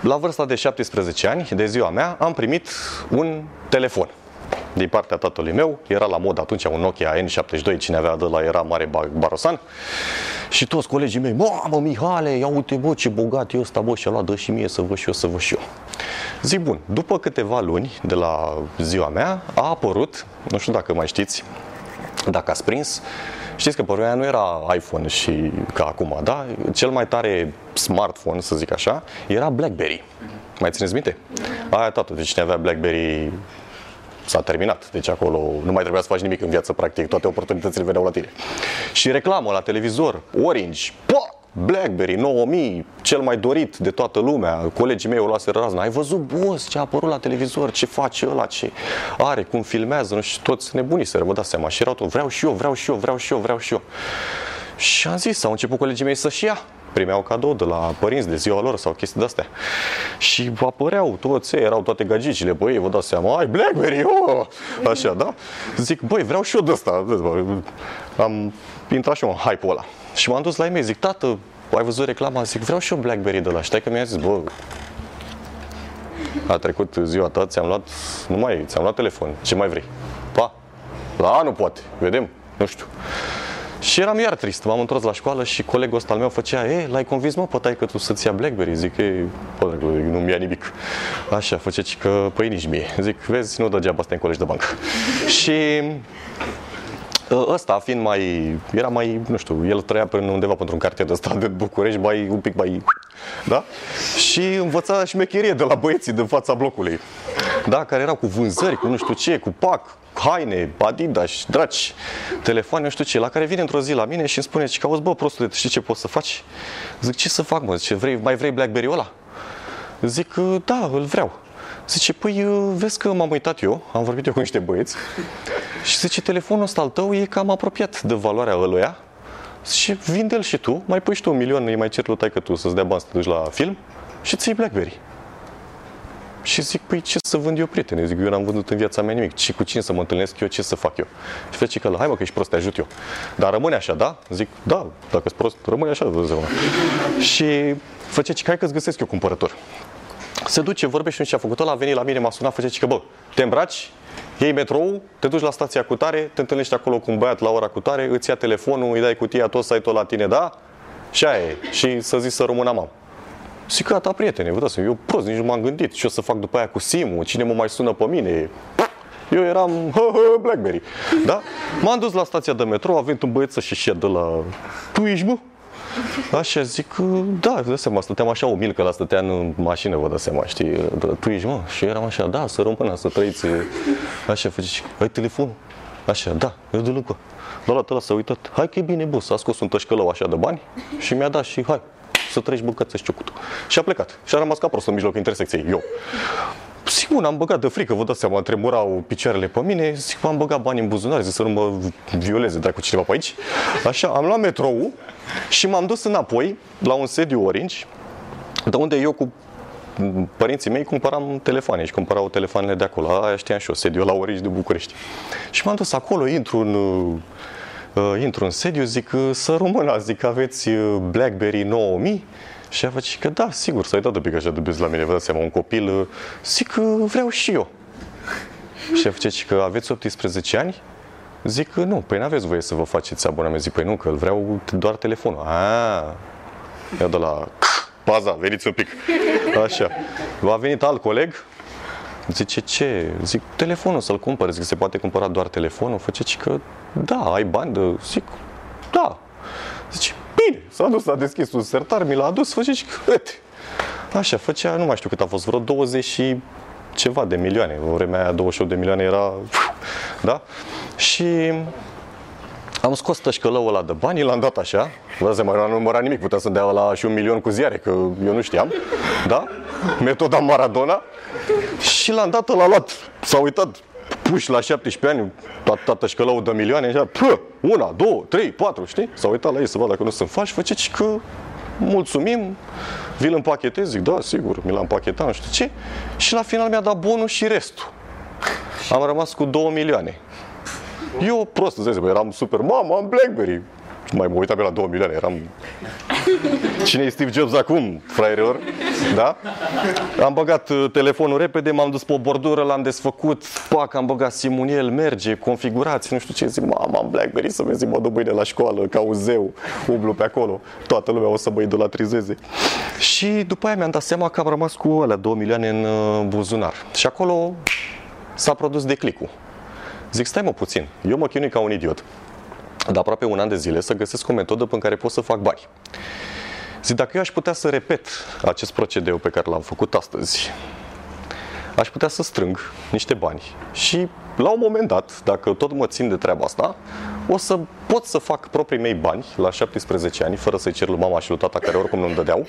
la vârsta de 17 ani, de ziua mea, am primit un telefon din partea tatălui meu. Era la mod atunci un Nokia N72, cine avea de la era mare barosan. Și toți colegii mei, mamă Mihale, ia uite bă ce bogat e ăsta, bă, și-a luat, dă și mie să văd și eu, să văd și eu. Zic bun, după câteva luni de la ziua mea, a apărut, nu știu dacă mai știți, dacă ați prins, Știți că pe vremea nu era iPhone și ca acum, da? Cel mai tare smartphone, să zic așa, era BlackBerry. Mai țineți minte? Aia tată, deci cine avea BlackBerry s-a terminat. Deci acolo nu mai trebuia să faci nimic în viață, practic. Toate oportunitățile veneau la tine. Și reclamă la televizor, Orange, po! BlackBerry 9000, cel mai dorit de toată lumea, colegii mei o luaseră razna. Ai văzut, boss, ce a apărut la televizor, ce face ăla, ce are, cum filmează, nu știu, toți nebuniseră, vă dați seama. Și erau tot, vreau și eu, vreau și eu, vreau și eu, vreau și eu. Și am zis, au început colegii mei să-și ia primeau cadou de la părinți de ziua lor sau chestii de-astea. Și apăreau toți, erau toate gagicile, băi, vă dați seama, ai Blackberry, oh! așa, da? Zic, băi, vreau și eu de asta. Am intrat și eu în hype-ul ăla. Și m-am dus la ei mei, zic, tată, ai văzut reclama? Zic, vreau și eu Blackberry de la. Știi că mi-a zis, bă, a trecut ziua ta, ți-am luat, nu mai, ți-am luat telefon, ce mai vrei? Pa, la anul poate, vedem, nu știu. Și eram iar trist, m-am întors la școală și colegul ăsta al meu făcea, e, l-ai convins mă pe că tu să-ți ia Blackberry? Zic, e, bă, nu mi-ia nimic. Așa, făcea că, păi nici mie. Zic, vezi, nu degeaba stai în colegi de bancă. și Ă, ăsta fiind mai, era mai, nu știu, el trăia prin undeva pentru un cartier de stat de București, mai, un pic mai, da? Și învăța șmecherie de la băieții din fața blocului, da? Care erau cu vânzări, cu nu știu ce, cu pac, haine, Adidas, draci, telefoane, nu știu ce, la care vine într-o zi la mine și îmi spune, că auzi, bă, prostule, știi ce poți să faci? Zic, ce să fac, mă? Zice, vrei, mai vrei Blackberry-ul ăla? Zic, da, îl vreau. Zice, păi vezi că m-am uitat eu, am vorbit eu cu niște băieți și zice, telefonul ăsta al tău e cam apropiat de valoarea ăluia și vinde-l și tu, mai pui și tu un milion, îi mai cer lui că tu să-ți dea bani să te duci la film și ții Blackberry. Și zic, păi ce să vând eu, prietene? Zic, eu n-am vândut în viața mea nimic. Și cu cine să mă întâlnesc eu, ce să fac eu? Și face că, hai mă, că ești prost, te ajut eu. Dar rămâne așa, da? Zic, da, dacă ești prost, rămâne așa, de Și face că hai că-ți găsesc eu cumpărător. Se duce, vorbește și ce a făcut ăla, a venit la mine, m-a sunat, face că, bă, te îmbraci, iei metrou, te duci la stația cu tare, te întâlnești acolo cu un băiat la ora cu tare, îți ia telefonul, îi dai cutia, tot site-ul la tine, da? Și aia e. Și să zici să rămână mam. Zic că ta prietene, vă dați eu prost, nici nu m-am gândit ce o să fac după aia cu Simu, cine mă mai sună pe mine. Eu eram hă, hă, Blackberry. Da? M-am dus la stația de metrou, a venit un băieț și de la... Tu ești, bă? Așa zic, da, vă seama, stăteam așa umil, că la stătea în mașină, vă dați seama, știi, tu ești, mă, și eram așa, da, să rămână, să trăiți, așa, face, ai telefonul? Așa, da, eu de lucru. Dar la ăla s-a uitat, hai că e bine, bă, s-a scos un tășcălău așa de bani și mi-a dat și hai, să treci bucăță și ciucutul. Și a plecat. Și a rămas ca prost în mijlocul intersecției, eu. Sigur, am băgat de frică, vă dați seama, tremurau picioarele pe mine, zic, am băgat bani în buzunar, zic să nu mă violeze dacă cineva pe aici. Așa, am luat metrou și m-am dus înapoi la un sediu Orange, de unde eu cu părinții mei cumpăram telefoane și cumpărau telefoanele de acolo. Aia știam și eu, sediul la Orange de București. Și m-am dus acolo, intru în, uh, intru în sediu, zic, uh, să româna, zic, aveți uh, BlackBerry 9000? Și a face că da, sigur, s-a uitat un pic așa de la mine, vă dați seama, un copil, uh, zic că vreau și eu. Și a face că aveți 18 ani? Zic că nu, păi n-aveți voie să vă faceți abonament. Zic, păi nu, că îl vreau doar telefonul. A, eu de la paza, veniți un pic. Așa. A venit alt coleg, Zice, ce? Zic, telefonul să-l cumpăr. Zic, se poate cumpăra doar telefonul? Face că, da, ai bani de... Zic, da. Zice, bine. S-a dus, a deschis un sertar, mi l-a adus, face că, uite. Așa, făcea, nu mai știu cât a fost, vreo 20 și ceva de milioane. O vremea aia 28 de milioane era, da? Și am scos tășcălăul ăla de bani, l-am dat așa. Vă dați seama, nu numărat nimic, putea să dea la și un milion cu ziare, că eu nu știam. Da? Metoda Maradona. Și l-am dat, l-a luat, s-a uitat, puși la 17 ani, toată tășcălăul de milioane, așa, pă, una, două, trei, patru, știi? S-a uitat la ei să vadă dacă nu sunt faci, faceți că mulțumim, vi-l împachetez, zic, da, sigur, mi l-am pachetat, nu știu ce. Și la final mi-a dat bonus și restul. Am rămas cu 2 milioane. Eu prost, îți eram super, mamă, am Blackberry. Mai mă uitam pe la 2 milioane, eram... Cine e Steve Jobs acum, fraierilor? Da? Am băgat uh, telefonul repede, m-am dus pe o bordură, l-am desfăcut, pac, am băgat simuniel, merge, configurați, nu știu ce, zic, mamă, am Blackberry să vezi, mă duc mâine la școală, ca un zeu, umblu pe acolo, toată lumea o să mă idolatrizeze. Și după aia mi-am dat seama că am rămas cu alea 2 milioane în uh, buzunar. Și acolo s-a produs declicul. Zic, stai mă puțin, eu mă chinui ca un idiot de aproape un an de zile să găsesc o metodă prin care pot să fac bani. Zic, dacă eu aș putea să repet acest procedeu pe care l-am făcut astăzi, aș putea să strâng niște bani și la un moment dat, dacă tot mă țin de treaba asta, o să pot să fac proprii mei bani la 17 ani, fără să-i cer lui mama și lui tata, care oricum nu-mi dădeau,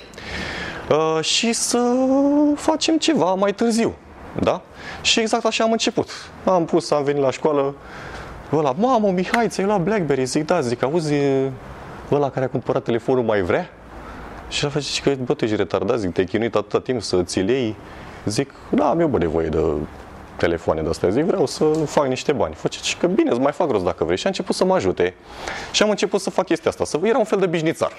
uh, și să facem ceva mai târziu. Da? Și exact așa am început. Am pus, am venit la școală, ăla, mamă, Mihai, ți-ai luat Blackberry? Zic, da, zic, auzi, ăla care a cumpărat telefonul mai vrea? Și el face că, bă, tu ești retardat, zic, te-ai chinuit atâta timp să ți-l iei. Zic, da, am eu bă nevoie de telefoane de astea. Zic, vreau să fac niște bani. Face și că bine, îți mai fac rost dacă vrei. Și a început să mă ajute. Și am început să fac chestia asta. Să... Era un fel de bișnițar.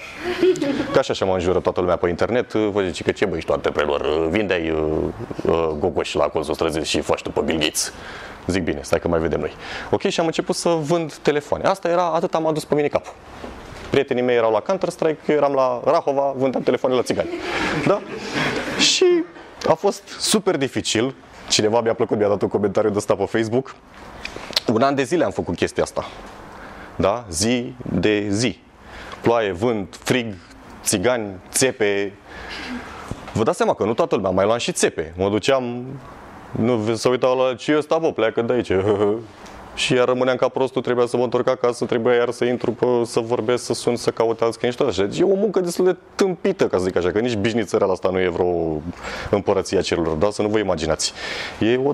Ca așa așa mă înjură toată lumea pe internet. Vă zice că ce băi, ești tu antreprenor, vindeai uh, uh, gogoși la colțul străzii și faci tu pe Bill Gates. Zic bine, stai că mai vedem noi. Ok, și am început să vând telefoane. Asta era, atât am adus pe mine capul. Prietenii mei erau la Counter-Strike, eu eram la Rahova, vândeam telefoane la țigani. Da? Și a fost super dificil. Cineva mi-a plăcut, mi-a dat un comentariu de ăsta pe Facebook. Un an de zile am făcut chestia asta. Da? Zi de zi. Ploaie, vânt, frig, țigani, țepe. Vă dați seama că nu toată lumea, mai luam și țepe. Mă duceam nu să uitau la ce ăsta, bă, pleacă de aici. și iar rămâneam ca prostul, trebuia să mă întorc acasă, trebuia iar să intru pe, să vorbesc, să sun, să caut alți clienți așa. Deci e o muncă destul de tâmpită, ca să zic așa, că nici bișnițărea asta nu e vreo împărăția celor, da? Să nu vă imaginați. E o,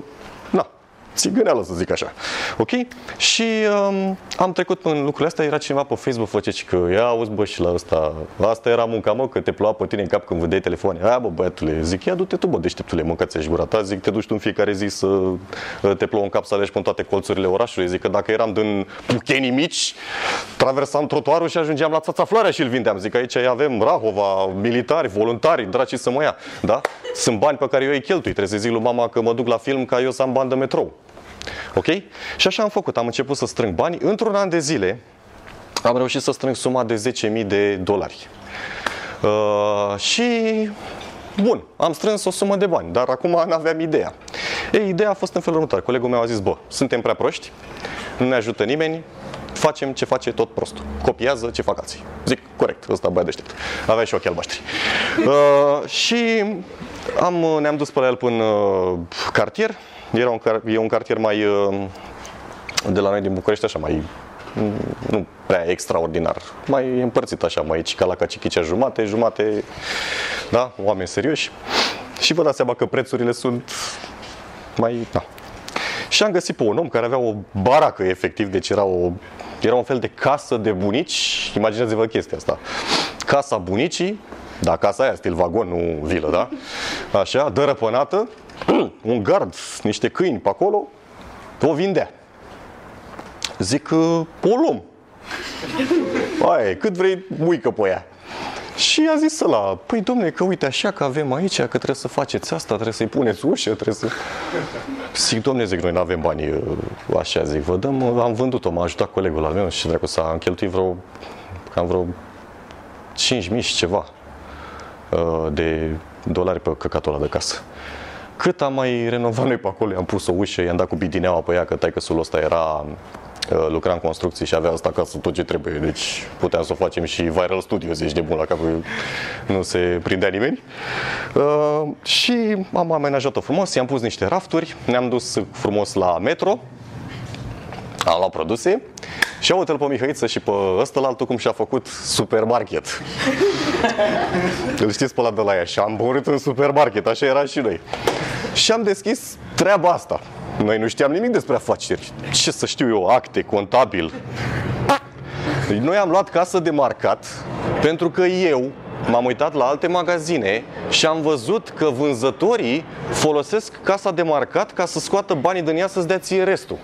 na, țigâneală, să zic așa. Ok? Și um, am trecut în lucrurile astea, era cineva pe Facebook, face că ia auzi bă și la asta, asta era munca mă, că te ploua pe tine în cap când vândeai telefoane. Aia bă băiatule, zic, ia du-te tu bă, deșteptule, mâncați-și gura ta, zic, te duci tu în fiecare zi să uh, te plouă în cap să alegi pe toate colțurile orașului. Zic că dacă eram din puchenii mici, traversam trotuarul și ajungeam la țața floarea și îl vindeam. Zic, aici avem Rahova, militari, voluntari, draci să mă ia. Da? Sunt bani pe care eu îi cheltui. Trebuie să zic lui mama că mă duc la film ca eu să am bani de metrou. Ok? Și așa am făcut. Am început să strâng bani. Într-un an de zile am reușit să strâng suma de 10.000 de dolari. Uh, și Bun, am strâns o sumă de bani, dar acum nu aveam ideea. Ei, ideea a fost în felul următor. Colegul meu a zis, bă, suntem prea proști, nu ne ajută nimeni, facem ce face tot prostul. Copiază ce fac alții. Zic, corect, ăsta băiat deștept. Avea și ochii albaștri. Uh, și am, ne-am dus pe la el până uh, cartier, era un, e un cartier mai uh, de la noi din București, așa, mai mm, nu prea extraordinar, mai împărțit așa, mai ca la Cachicicea jumate, jumate, da, oameni serioși. Și vă dați seama că prețurile sunt mai, da. Și am găsit pe un om care avea o baracă, efectiv, deci era, o, era un fel de casă de bunici, imaginați-vă chestia asta. Casa bunicii, da, casa aia, stil vagon, nu vilă, da? Așa, dărăpânată, un gard, niște câini pe acolo, o vindea. Zic, o luăm. Aia e, cât vrei, muică pe ea. Și a zis la, păi domne, că uite așa că avem aici, că trebuie să faceți asta, trebuie să-i puneți ușă, trebuie să... Zic, domne, zic, noi nu avem bani uh, așa, zic, vă dăm, uh, am vândut-o, m-a ajutat colegul al meu și dracu s-a am cheltuit vreo, cam vreo 5.000 și ceva uh, de dolari pe căcatul ăla de casă. Cât am mai renovat noi pe acolo, i-am pus o ușă, i-am dat cu bidineaua pe ea, că taică ăsta era Uh, lucra în construcții și avea asta acasă tot ce trebuie, deci puteam să o facem și viral studio, zici de bun la cap, nu se prindea nimeni. Uh, și am amenajat-o frumos, i-am pus niște rafturi, ne-am dus frumos la metro, am luat produse și au pe Mihăiță și pe ăsta la altul cum și-a făcut supermarket. Îl știți pe ăla de la ea și am murit în supermarket, așa era și noi. Și am deschis treaba asta. Noi nu știam nimic despre afaceri. Ce să știu eu, acte, contabil. Deci noi am luat casă de marcat pentru că eu m-am uitat la alte magazine și am văzut că vânzătorii folosesc casa de marcat ca să scoată banii din ea să-ți dea ție restul.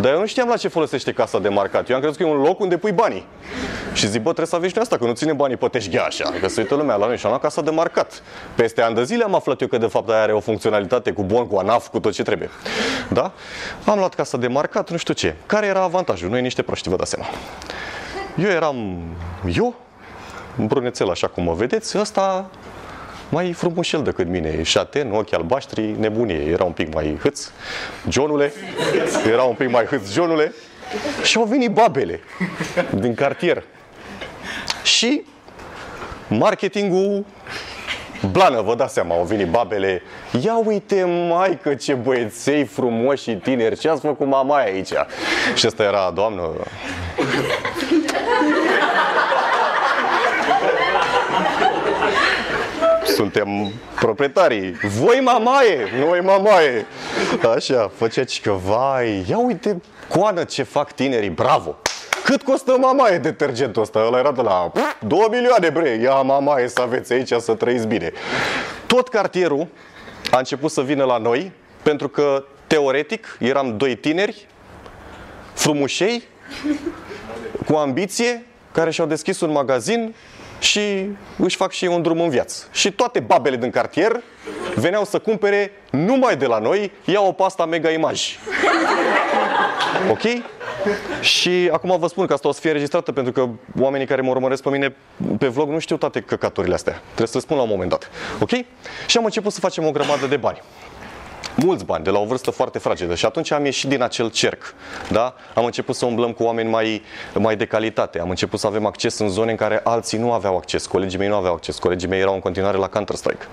Dar eu nu știam la ce folosește casa de marcat. Eu am crezut că e un loc unde pui banii. Și zic, bă, trebuie să aveți asta, că nu ține banii pe teșghea așa, că se uită lumea la noi și am luat casa de marcat. Peste ani de zile am aflat eu că de fapt aia are o funcționalitate cu bon, cu ANAF, cu tot ce trebuie. Da? Am luat casa de marcat, nu știu ce. Care era avantajul? Noi niște proști, vă dați seama. Eu eram eu, brunețel așa cum mă vedeți, ăsta mai frumușel decât mine, șaten, ochi albaștri, nebunie, era un pic mai hâț, Johnule, era un pic mai hâț, Johnule, și au venit babele din cartier. Și marketingul blană, vă dați seama, au venit babele. Ia uite, mai că ce băieței frumoși și tineri, ce ați făcut mama aici? Și asta era, doamnă... suntem proprietarii. Voi mamaie, noi mamaie. Așa, făceați că, vai, ia uite, coană ce fac tinerii, bravo. Cât costă mamaie detergentul ăsta? Ăla era de la 2 milioane, bre, ia mamaie să aveți aici să trăiți bine. Tot cartierul a început să vină la noi, pentru că teoretic eram doi tineri, frumușei, cu ambiție, care și-au deschis un magazin și își fac și un drum în viață. Și toate babele din cartier veneau să cumpere numai de la noi, iau o pasta Mega Image. Ok? Și acum vă spun că asta o să fie registrată pentru că oamenii care mă urmăresc pe mine pe vlog nu știu toate căcaturile astea. Trebuie să spun la un moment dat. Ok? Și am început să facem o grămadă de bani mulți bani, de la o vârstă foarte fragedă. Și atunci am ieșit din acel cerc. Da? Am început să umblăm cu oameni mai, mai de calitate. Am început să avem acces în zone în care alții nu aveau acces. Colegii mei nu aveau acces. Colegii mei erau în continuare la Counter-Strike.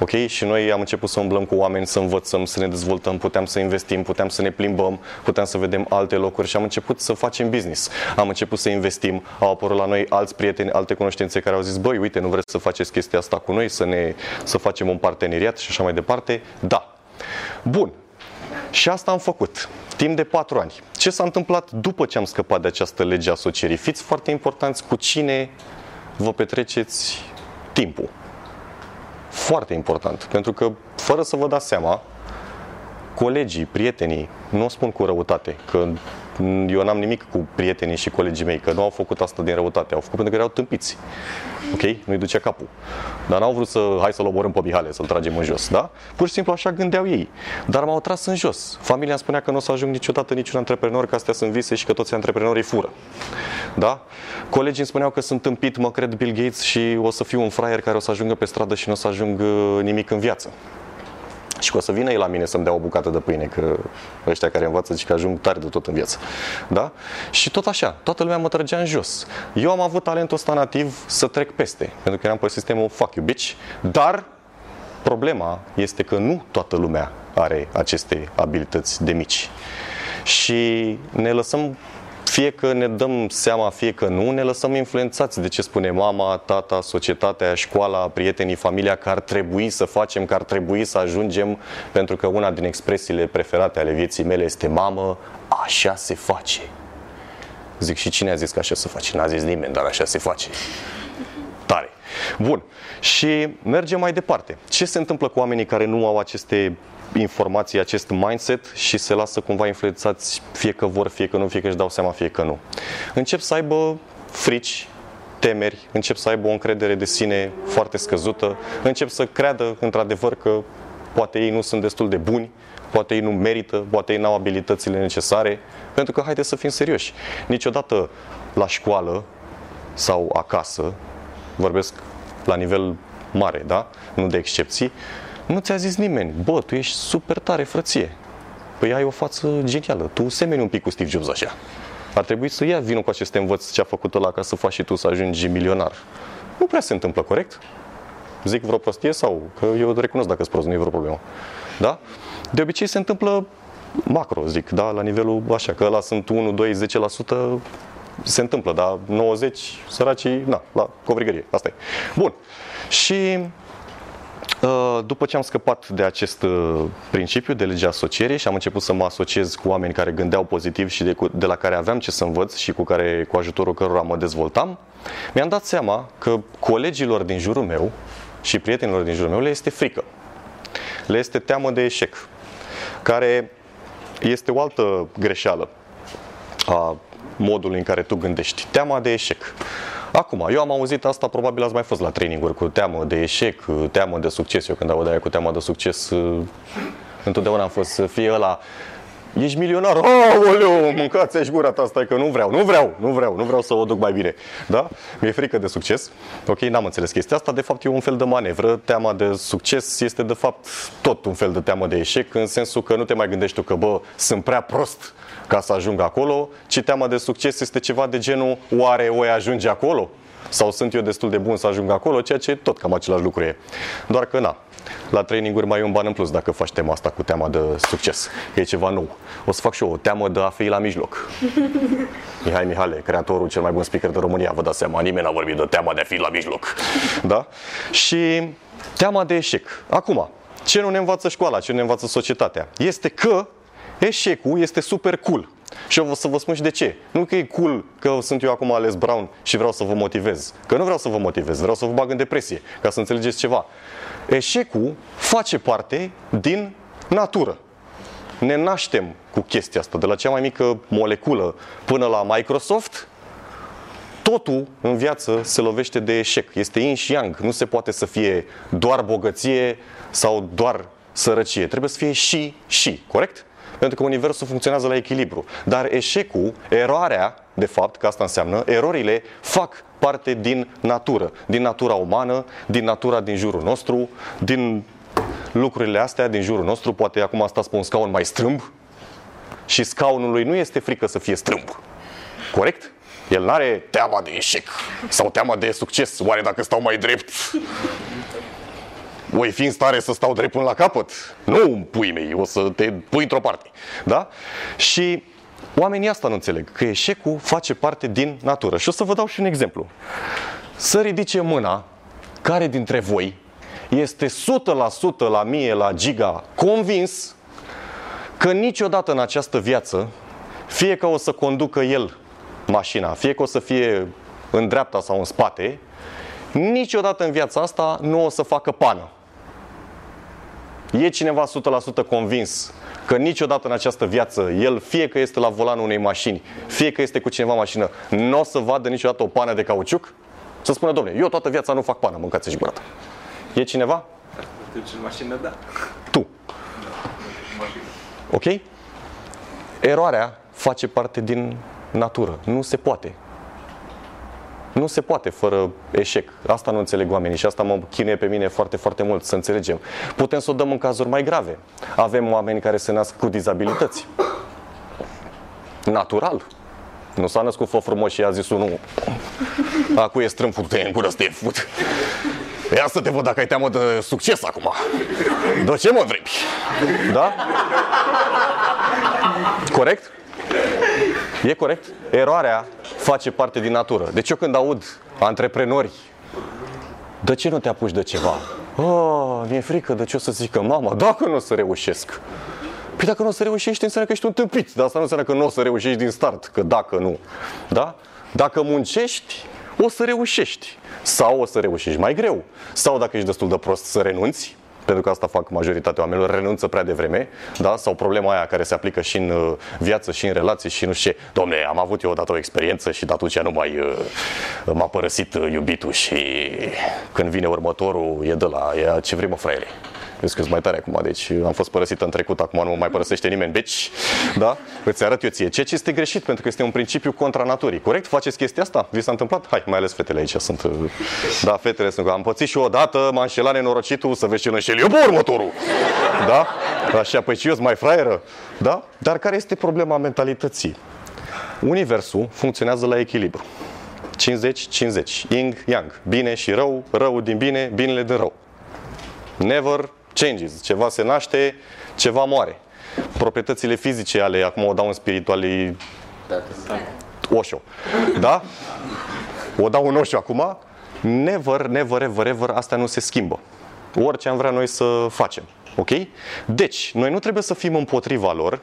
Ok? Și noi am început să umblăm cu oameni, să învățăm, să ne dezvoltăm, puteam să investim, puteam să ne plimbăm, puteam să vedem alte locuri și am început să facem business. Am început să investim. Au apărut la noi alți prieteni, alte cunoștințe care au zis, băi, uite, nu vreți să faceți chestia asta cu noi, să, ne, să facem un parteneriat și așa mai departe? Da, Bun. Și asta am făcut. Timp de patru ani. Ce s-a întâmplat după ce am scăpat de această lege a asocierii? Fiți foarte importanți cu cine vă petreceți timpul. Foarte important. Pentru că, fără să vă dați seama, colegii, prietenii, nu o spun cu răutate, că eu n-am nimic cu prietenii și colegii mei, că nu au făcut asta din răutate, au făcut pentru că erau tâmpiți. Ok? Nu-i ducea capul. Dar n-au vrut să, hai să-l omorâm pe Mihale, să-l tragem în jos, da? Pur și simplu așa gândeau ei. Dar m-au tras în jos. Familia îmi spunea că nu o să ajung niciodată niciun antreprenor, că astea sunt vise și că toți antreprenorii fură. Da? Colegii îmi spuneau că sunt tâmpit, mă cred Bill Gates și o să fiu un fraier care o să ajungă pe stradă și nu o să ajung uh, nimic în viață. Și că o să vină ei la mine să-mi dea o bucată de pâine, că ăștia care învață zic că ajung tare de tot în viață. Da? Și tot așa, toată lumea mă trăgea în jos. Eu am avut talentul ăsta nativ să trec peste, pentru că eram pe sistemul fuck you bitch, dar problema este că nu toată lumea are aceste abilități de mici. Și ne lăsăm fie că ne dăm seama, fie că nu, ne lăsăm influențați de ce spune mama, tata, societatea, școala, prietenii, familia, că ar trebui să facem, că ar trebui să ajungem, pentru că una din expresiile preferate ale vieții mele este mamă, așa se face. Zic, și cine a zis că așa se face? N-a zis nimeni, dar așa se face. Tare. Bun. Și mergem mai departe. Ce se întâmplă cu oamenii care nu au aceste informații, acest mindset și se lasă cumva influențați fie că vor, fie că nu, fie că își dau seama, fie că nu. Încep să aibă frici, temeri, încep să aibă o încredere de sine foarte scăzută, încep să creadă într-adevăr că poate ei nu sunt destul de buni, poate ei nu merită, poate ei nu au abilitățile necesare, pentru că haideți să fim serioși. Niciodată la școală sau acasă, vorbesc la nivel mare, da? nu de excepții, nu ți-a zis nimeni, bă, tu ești super tare, frăție. Păi ai o față genială, tu semeni un pic cu Steve Jobs așa. Ar trebui să ia vinul cu aceste învăț ce a făcut ăla ca să faci și tu să ajungi milionar. Nu prea se întâmplă, corect? Zic vreo prostie sau? Că eu recunosc dacă sunt prost, nu e vreo problemă. Da? De obicei se întâmplă macro, zic, da? la nivelul așa, că ăla sunt 1, 2, 10%, se întâmplă, dar 90 săracii, na, la covrigărie, asta e. Bun. Și Uh, după ce am scăpat de acest uh, principiu de legea asocierii și am început să mă asociez cu oameni care gândeau pozitiv și de, de la care aveam ce să învăț și cu care, cu ajutorul cărora mă dezvoltam, mi-am dat seama că colegilor din jurul meu și prietenilor din jurul meu le este frică. Le este teamă de eșec, care este o altă greșeală a modului în care tu gândești. Teama de eșec. Acum, eu am auzit asta, probabil ați mai fost la traininguri cu teamă de eșec, teamă de succes. Eu când aud aia cu teamă de succes, întotdeauna am fost să fie ăla Ești milionar, aoleu, mâncați aici gura ta, stai că nu vreau, nu vreau, nu vreau, nu vreau să o duc mai bine. Da? Mi-e frică de succes. Ok, n-am înțeles chestia asta, de fapt e un fel de manevră. Teama de succes este de fapt tot un fel de teamă de eșec, în sensul că nu te mai gândești tu că, bă, sunt prea prost ca să ajung acolo, ci teama de succes este ceva de genul, oare o ajunge acolo? Sau sunt eu destul de bun să ajung acolo, ceea ce tot cam același lucru e. Doar că na, la traininguri mai e un ban în plus dacă faci tema asta cu teama de succes. E ceva nou. O să fac și eu o teamă de a fi la mijloc. Mihai Mihale, creatorul cel mai bun speaker de România, vă dați seama, nimeni n-a vorbit de teama de a fi la mijloc. Da? Și teama de eșec. Acum, ce nu ne învață școala, ce nu ne învață societatea? Este că eșecul este super cool. Și eu o să vă spun și de ce. Nu că e cool că sunt eu acum ales Brown și vreau să vă motivez. Că nu vreau să vă motivez, vreau să vă bag în depresie, ca să înțelegeți ceva. Eșecul face parte din natură. Ne naștem cu chestia asta, de la cea mai mică moleculă până la Microsoft, totul în viață se lovește de eșec. Este yin și yang. Nu se poate să fie doar bogăție sau doar sărăcie. Trebuie să fie și și, corect? Pentru că universul funcționează la echilibru. Dar eșecul, eroarea, de fapt, că asta înseamnă, erorile fac parte din natură, din natura umană, din natura din jurul nostru, din lucrurile astea din jurul nostru. Poate acum stați pe un scaun mai strâmb și scaunului nu este frică să fie strâmb. Corect? El nu are teama de eșec sau teama de succes. Oare dacă stau mai drept, voi fi în stare să stau drept până la capăt? Nu, pui mei, o să te pui într-o parte. Da? Și oamenii asta nu înțeleg, că eșecul face parte din natură. Și o să vă dau și un exemplu. Să ridice mâna care dintre voi este 100% la mie, la giga, convins că niciodată în această viață, fie că o să conducă el mașina, fie că o să fie în dreapta sau în spate, niciodată în viața asta nu o să facă pană. E cineva 100% convins că niciodată în această viață, el fie că este la volanul unei mașini, fie că este cu cineva în mașină, nu o să vadă niciodată o pană de cauciuc? Să spună, domne, eu toată viața nu fac pană, mâncați și gurată. E cineva? Deci în mașină, da. Tu. Ok? Eroarea face parte din natură. Nu se poate. Nu se poate fără eșec. Asta nu înțeleg oamenii și asta mă chinuie pe mine foarte, foarte mult să înțelegem. Putem să o dăm în cazuri mai grave. Avem oameni care se nasc cu dizabilități. Natural. Nu s-a născut fă frumos și a zis unul Acu e strâmb te în gură să te fut Ia să te văd dacă ai teamă de succes acum De ce mă vrebi? Da? Corect? E corect? Eroarea face parte din natură. Deci eu când aud antreprenori, de ce nu te apuci de ceva? Oh, mi-e frică de ce o să zică mama, dacă nu o să reușesc. Păi dacă nu o să reușești, înseamnă că ești un tâmpit. Dar asta nu înseamnă că nu o să reușești din start, că dacă nu. Da? Dacă muncești, o să reușești. Sau o să reușești mai greu. Sau dacă ești destul de prost să renunți, pentru că asta fac majoritatea oamenilor, renunță prea devreme, da? sau problema aia care se aplică și în uh, viață, și în relații, și nu știu ce. Domne, am avut eu odată o experiență și de atunci nu mai uh, m-a părăsit uh, iubitul și când vine următorul e de la, e ce vrei mă, fraiere. Eu sunt mai tare acum, deci am fost părăsit în trecut, acum nu mă mai părăsește nimeni, deci, da? Îți arăt eu ție. Ceea ce este greșit, pentru că este un principiu contra naturii, corect? Faceți chestia asta? Vi s-a întâmplat? Hai, mai ales fetele aici sunt. uh, Da, fetele sunt. Am pățit și odată, m-a înșelat nenorocitul, să vezi ce îl înșel eu, bă, următorul. Da? Așa, păi și eu sunt mai fraieră. Da? Dar care este problema mentalității? Universul funcționează la echilibru. 50-50, yin-yang, bine și rău, rău din bine, binele din rău. Never changes. Ceva se naște, ceva moare. Proprietățile fizice ale, acum o dau în spirituali Osho. Da? O dau în Osho acum. Never, never, ever, ever, asta nu se schimbă. Orice am vrea noi să facem. Ok? Deci, noi nu trebuie să fim împotriva lor,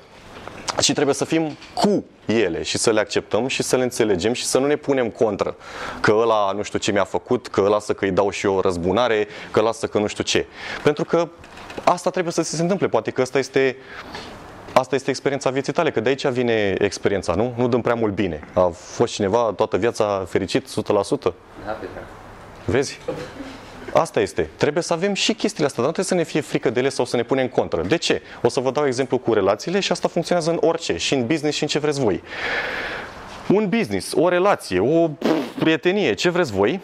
ci trebuie să fim cu ele și să le acceptăm și să le înțelegem și să nu ne punem contră. Că ăla nu știu ce mi-a făcut, că lasă că îi dau și eu răzbunare, că lasă că nu știu ce. Pentru că asta trebuie să se întâmple. Poate că asta este Asta este experiența vieții tale, că de aici vine experiența, nu? Nu dăm prea mult bine. A fost cineva toată viața fericit, 100%? Vezi? Asta este. Trebuie să avem și chestiile astea, dar nu trebuie să ne fie frică de ele sau să ne punem contră. De ce? O să vă dau exemplu cu relațiile și asta funcționează în orice, și în business și în ce vreți voi. Un business, o relație, o prietenie, ce vreți voi,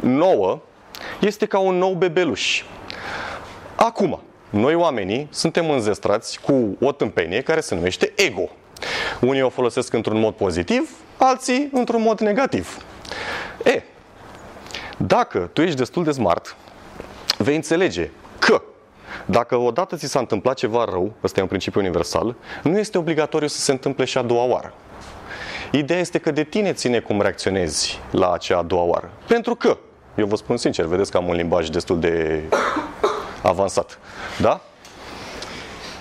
nouă, este ca un nou bebeluș. Acum, noi oamenii suntem înzestrați cu o tâmpenie care se numește ego. Unii o folosesc într-un mod pozitiv, alții într-un mod negativ. E, dacă tu ești destul de smart, vei înțelege că dacă odată ți s-a întâmplat ceva rău, ăsta e un principiu universal, nu este obligatoriu să se întâmple și a doua oară. Ideea este că de tine ține cum reacționezi la acea a doua oară. Pentru că, eu vă spun sincer, vedeți că am un limbaj destul de avansat. Da?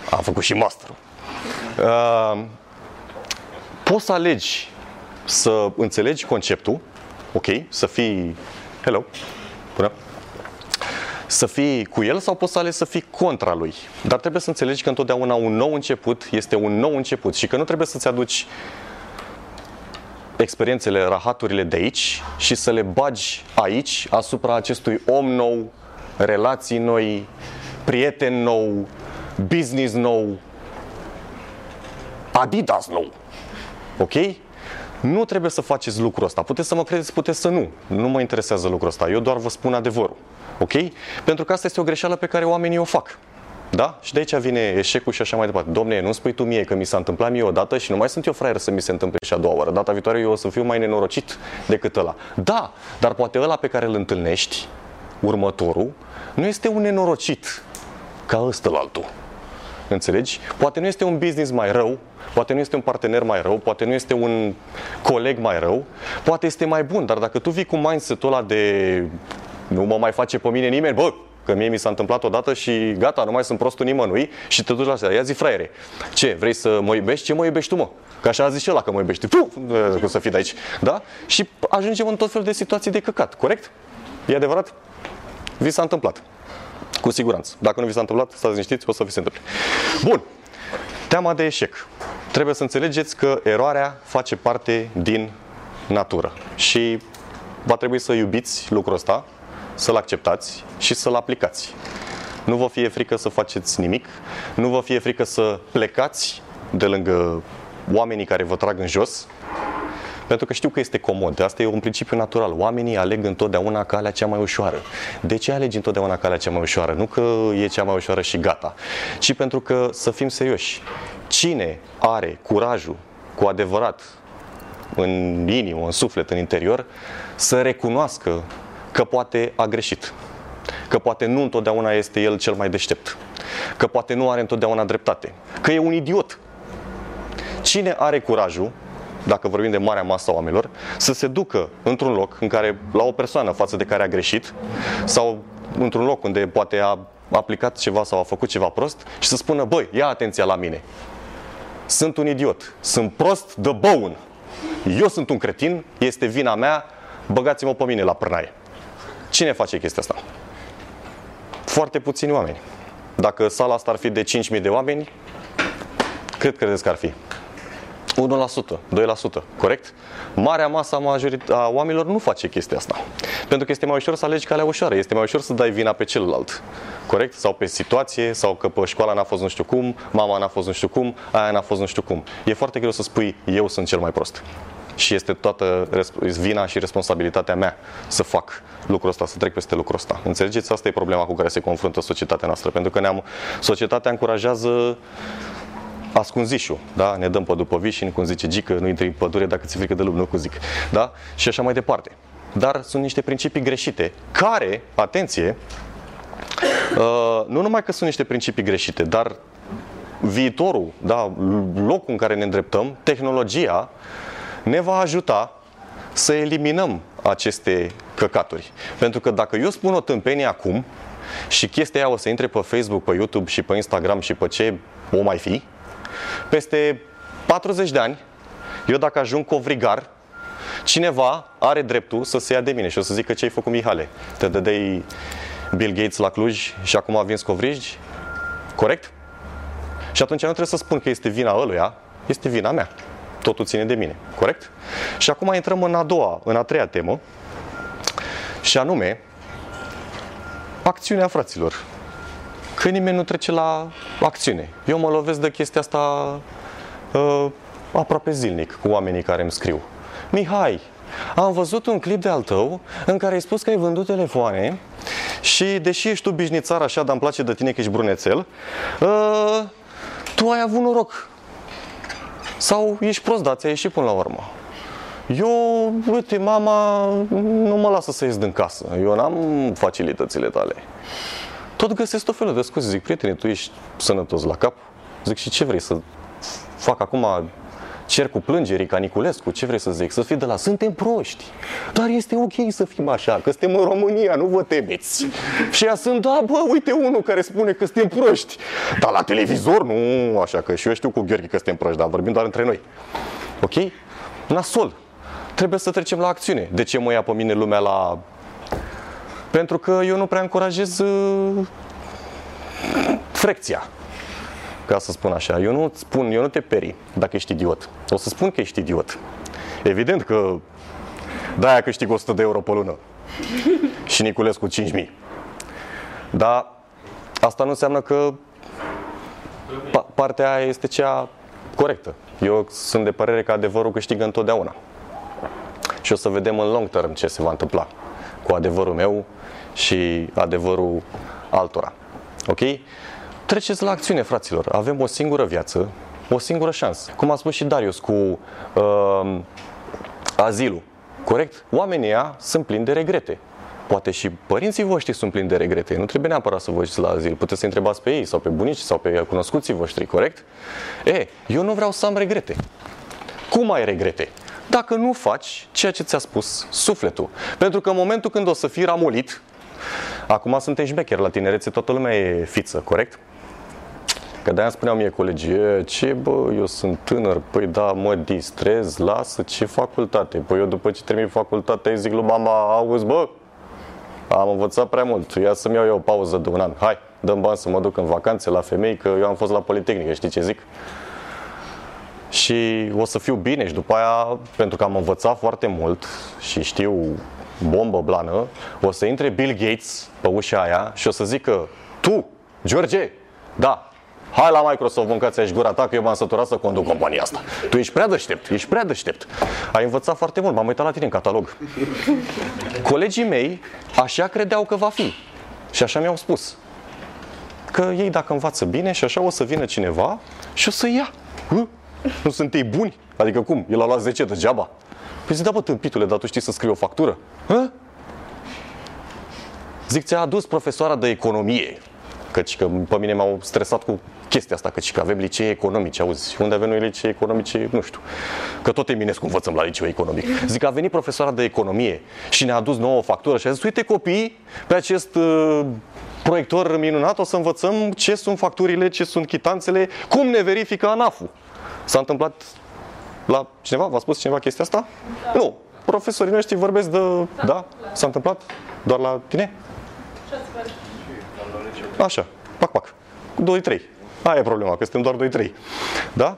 Am făcut și master. Uh, poți să alegi să înțelegi conceptul, ok, să fii, hello, bună, să fii cu el sau poți să alegi să fii contra lui. Dar trebuie să înțelegi că întotdeauna un nou început este un nou început și că nu trebuie să-ți aduci experiențele, rahaturile de aici și să le bagi aici, asupra acestui om nou, relații noi, prieten nou, business nou, Adidas nou. Ok? Nu trebuie să faceți lucrul ăsta. Puteți să mă credeți, puteți să nu. Nu mă interesează lucrul ăsta. Eu doar vă spun adevărul. Ok? Pentru că asta este o greșeală pe care oamenii o fac. Da? Și de aici vine eșecul și așa mai departe. Domne, nu spui tu mie că mi s-a întâmplat mie odată și nu mai sunt eu fraier să mi se întâmple și a doua oară. Data viitoare eu o să fiu mai nenorocit decât ăla. Da, dar poate ăla pe care îl întâlnești, următorul, nu este un nenorocit ca ăsta altul. Înțelegi? Poate nu este un business mai rău, poate nu este un partener mai rău, poate nu este un coleg mai rău, poate este mai bun, dar dacă tu vii cu mindset-ul ăla de nu mă mai face pe mine nimeni, bă, că mie mi s-a întâmplat odată și gata, nu mai sunt prostul nimănui și te duci la asta. Ia zi, fraiere, ce, vrei să mă iubești? Ce mă iubești tu, mă? Că așa a zis și ăla că mă iubești. Puh, cum să fii de aici, da? Și ajungem în tot felul de situații de căcat, corect? E adevărat? Vi s-a întâmplat. Cu siguranță. Dacă nu vi s-a întâmplat, stați liniștiți, o să vi se întâmple. Bun. Teama de eșec. Trebuie să înțelegeți că eroarea face parte din natură. Și va trebui să iubiți lucrul ăsta, să-l acceptați și să-l aplicați. Nu vă fie frică să faceți nimic, nu vă fie frică să plecați de lângă oamenii care vă trag în jos, pentru că știu că este comod. Asta e un principiu natural. Oamenii aleg întotdeauna calea cea mai ușoară. De ce alegi întotdeauna calea cea mai ușoară? Nu că e cea mai ușoară și gata, ci pentru că, să fim serioși, cine are curajul cu adevărat în inimă, în suflet, în interior, să recunoască că poate a greșit. Că poate nu întotdeauna este el cel mai deștept. Că poate nu are întotdeauna dreptate. Că e un idiot. Cine are curajul dacă vorbim de marea masă a oamenilor, să se ducă într-un loc în care, la o persoană față de care a greșit, sau într-un loc unde poate a aplicat ceva sau a făcut ceva prost și să spună, băi, ia atenția la mine. Sunt un idiot, sunt prost de băun. Eu sunt un cretin, este vina mea, băgați-mă pe mine la prănaie. Cine face chestia asta? Foarte puțini oameni. Dacă sala asta ar fi de 5.000 de oameni, cât credeți că ar fi? 1%, 2%, corect? Marea masă a, majorit- a oamenilor nu face chestia asta. Pentru că este mai ușor să alegi calea ușoară, este mai ușor să dai vina pe celălalt. Corect? Sau pe situație, sau că pe școala n-a fost nu știu cum, mama n-a fost nu știu cum, aia n-a fost nu știu cum. E foarte greu să spui, eu sunt cel mai prost. Și este toată res- vina și responsabilitatea mea să fac lucrul ăsta, să trec peste lucrul ăsta. Înțelegeți? Asta e problema cu care se confruntă societatea noastră. Pentru că ne-am, societatea încurajează ascunzișul, da? Ne dăm pe după vișini, cum zice Gică, nu intri în pădure dacă ți-e frică de lume, nu cum zic, da? Și așa mai departe. Dar sunt niște principii greșite, care, atenție, uh, nu numai că sunt niște principii greșite, dar viitorul, da, locul în care ne îndreptăm, tehnologia, ne va ajuta să eliminăm aceste căcaturi. Pentru că dacă eu spun o tâmpenie acum și chestia aia o să intre pe Facebook, pe YouTube și pe Instagram și pe ce o mai fi, peste 40 de ani, eu dacă ajung covrigar, cineva are dreptul să se ia de mine și o să zică ce ai făcut Mihale. Te dădeai Bill Gates la Cluj și acum a vins covrigi? Corect? Și atunci nu trebuie să spun că este vina ăluia, este vina mea. Totul ține de mine. Corect? Și acum intrăm în a doua, în a treia temă, și anume acțiunea fraților. Că nimeni nu trece la acțiune. Eu mă lovesc de chestia asta uh, aproape zilnic cu oamenii care îmi scriu. Mihai, am văzut un clip de al tău în care ai spus că ai vândut telefoane și deși ești tu bișnițar așa, dar îmi place de tine că ești brunețel, uh, tu ai avut noroc. Sau ești prost, dar ți-a ieșit până la urmă. Eu, uite, mama nu mă lasă să ies din casă. Eu n-am facilitățile tale. Tot găsesc tot felul de scuze. Zic, prietene, tu ești sănătos la cap? Zic, și ce vrei să fac acum cer cu plângerii ca Niculescu, ce vrei să zic? Să fii de la suntem proști. Dar este ok să fim așa, că suntem în România, nu vă temeți. Și ea sunt, da, bă, uite unul care spune că suntem proști. Dar la televizor nu, așa că și eu știu cu Gheorghe că suntem proști, dar vorbim doar între noi. Ok? Nasol. Trebuie să trecem la acțiune. De ce mă ia pe mine lumea la... Pentru că eu nu prea încurajez uh, frecția ca să spun așa. Eu nu spun, eu nu te peri dacă ești idiot. O să spun că ești idiot. Evident că de-aia câștig 100 de euro pe lună. și Niculescu 5.000. Dar asta nu înseamnă că pa- partea aia este cea corectă. Eu sunt de părere că adevărul câștigă întotdeauna. Și o să vedem în long term ce se va întâmpla cu adevărul meu și adevărul altora. Ok? Treceți la acțiune, fraților. Avem o singură viață, o singură șansă. Cum a spus și Darius cu uh, azilul. Corect? Oamenii ăia sunt plini de regrete. Poate și părinții voștri sunt plini de regrete. Nu trebuie neapărat să vă duceți la azil. Puteți să întrebați pe ei sau pe bunici sau pe cunoscuții voștri, corect? E, eu nu vreau să am regrete. Cum ai regrete? Dacă nu faci ceea ce ți-a spus sufletul. Pentru că în momentul când o să fii ramolit, acum suntem șmecheri la tinerețe, toată lumea e fiță, corect? Că de-aia spuneau mie colegii, "E, ce bă, eu sunt tânăr, păi da, mă distrez, lasă, ce facultate? Păi eu după ce termin facultatea îi zic lui mama, auzi bă, am învățat prea mult, ia să-mi iau eu o pauză de un an, hai, dăm bani să mă duc în vacanțe la femei, că eu am fost la Politehnică, știi ce zic? Și o să fiu bine și după aia, pentru că am învățat foarte mult și știu bombă blană, o să intre Bill Gates pe ușa aia și o să zică, tu, George, da, hai la Microsoft, mâncați aici gura ta, că eu m-am săturat să conduc compania asta. Tu ești prea deștept, ești prea deștept. Ai învățat foarte mult, m-am uitat la tine în catalog. Colegii mei așa credeau că va fi. Și așa mi-au spus. Că ei dacă învață bine și așa o să vină cineva și o să ia. Hă? Nu sunt ei buni? Adică cum? El a luat 10 degeaba? Păi zic, da bă, tâmpitule, dar tu știi să scrii o factură? Hă? Zic, ți-a adus profesoara de economie, căci că pe mine m-au stresat cu chestia asta, că, și că avem licee economice, auzi, unde avem noi licee economice, nu știu, că tot Eminescu învățăm la liceu economic. Zic, a venit profesoara de economie și ne-a adus nouă factură și a zis, uite copii, pe acest uh, proiector minunat o să învățăm ce sunt facturile, ce sunt chitanțele, cum ne verifică ANAF-ul. S-a întâmplat la cineva? V-a spus cineva chestia asta? Da. Nu. Profesorii noștri vorbesc de... Da? da? S-a întâmplat? Doar la tine? Așa. Pac, pac. 2-3. Aia e problema, că suntem doar 2-3. Da?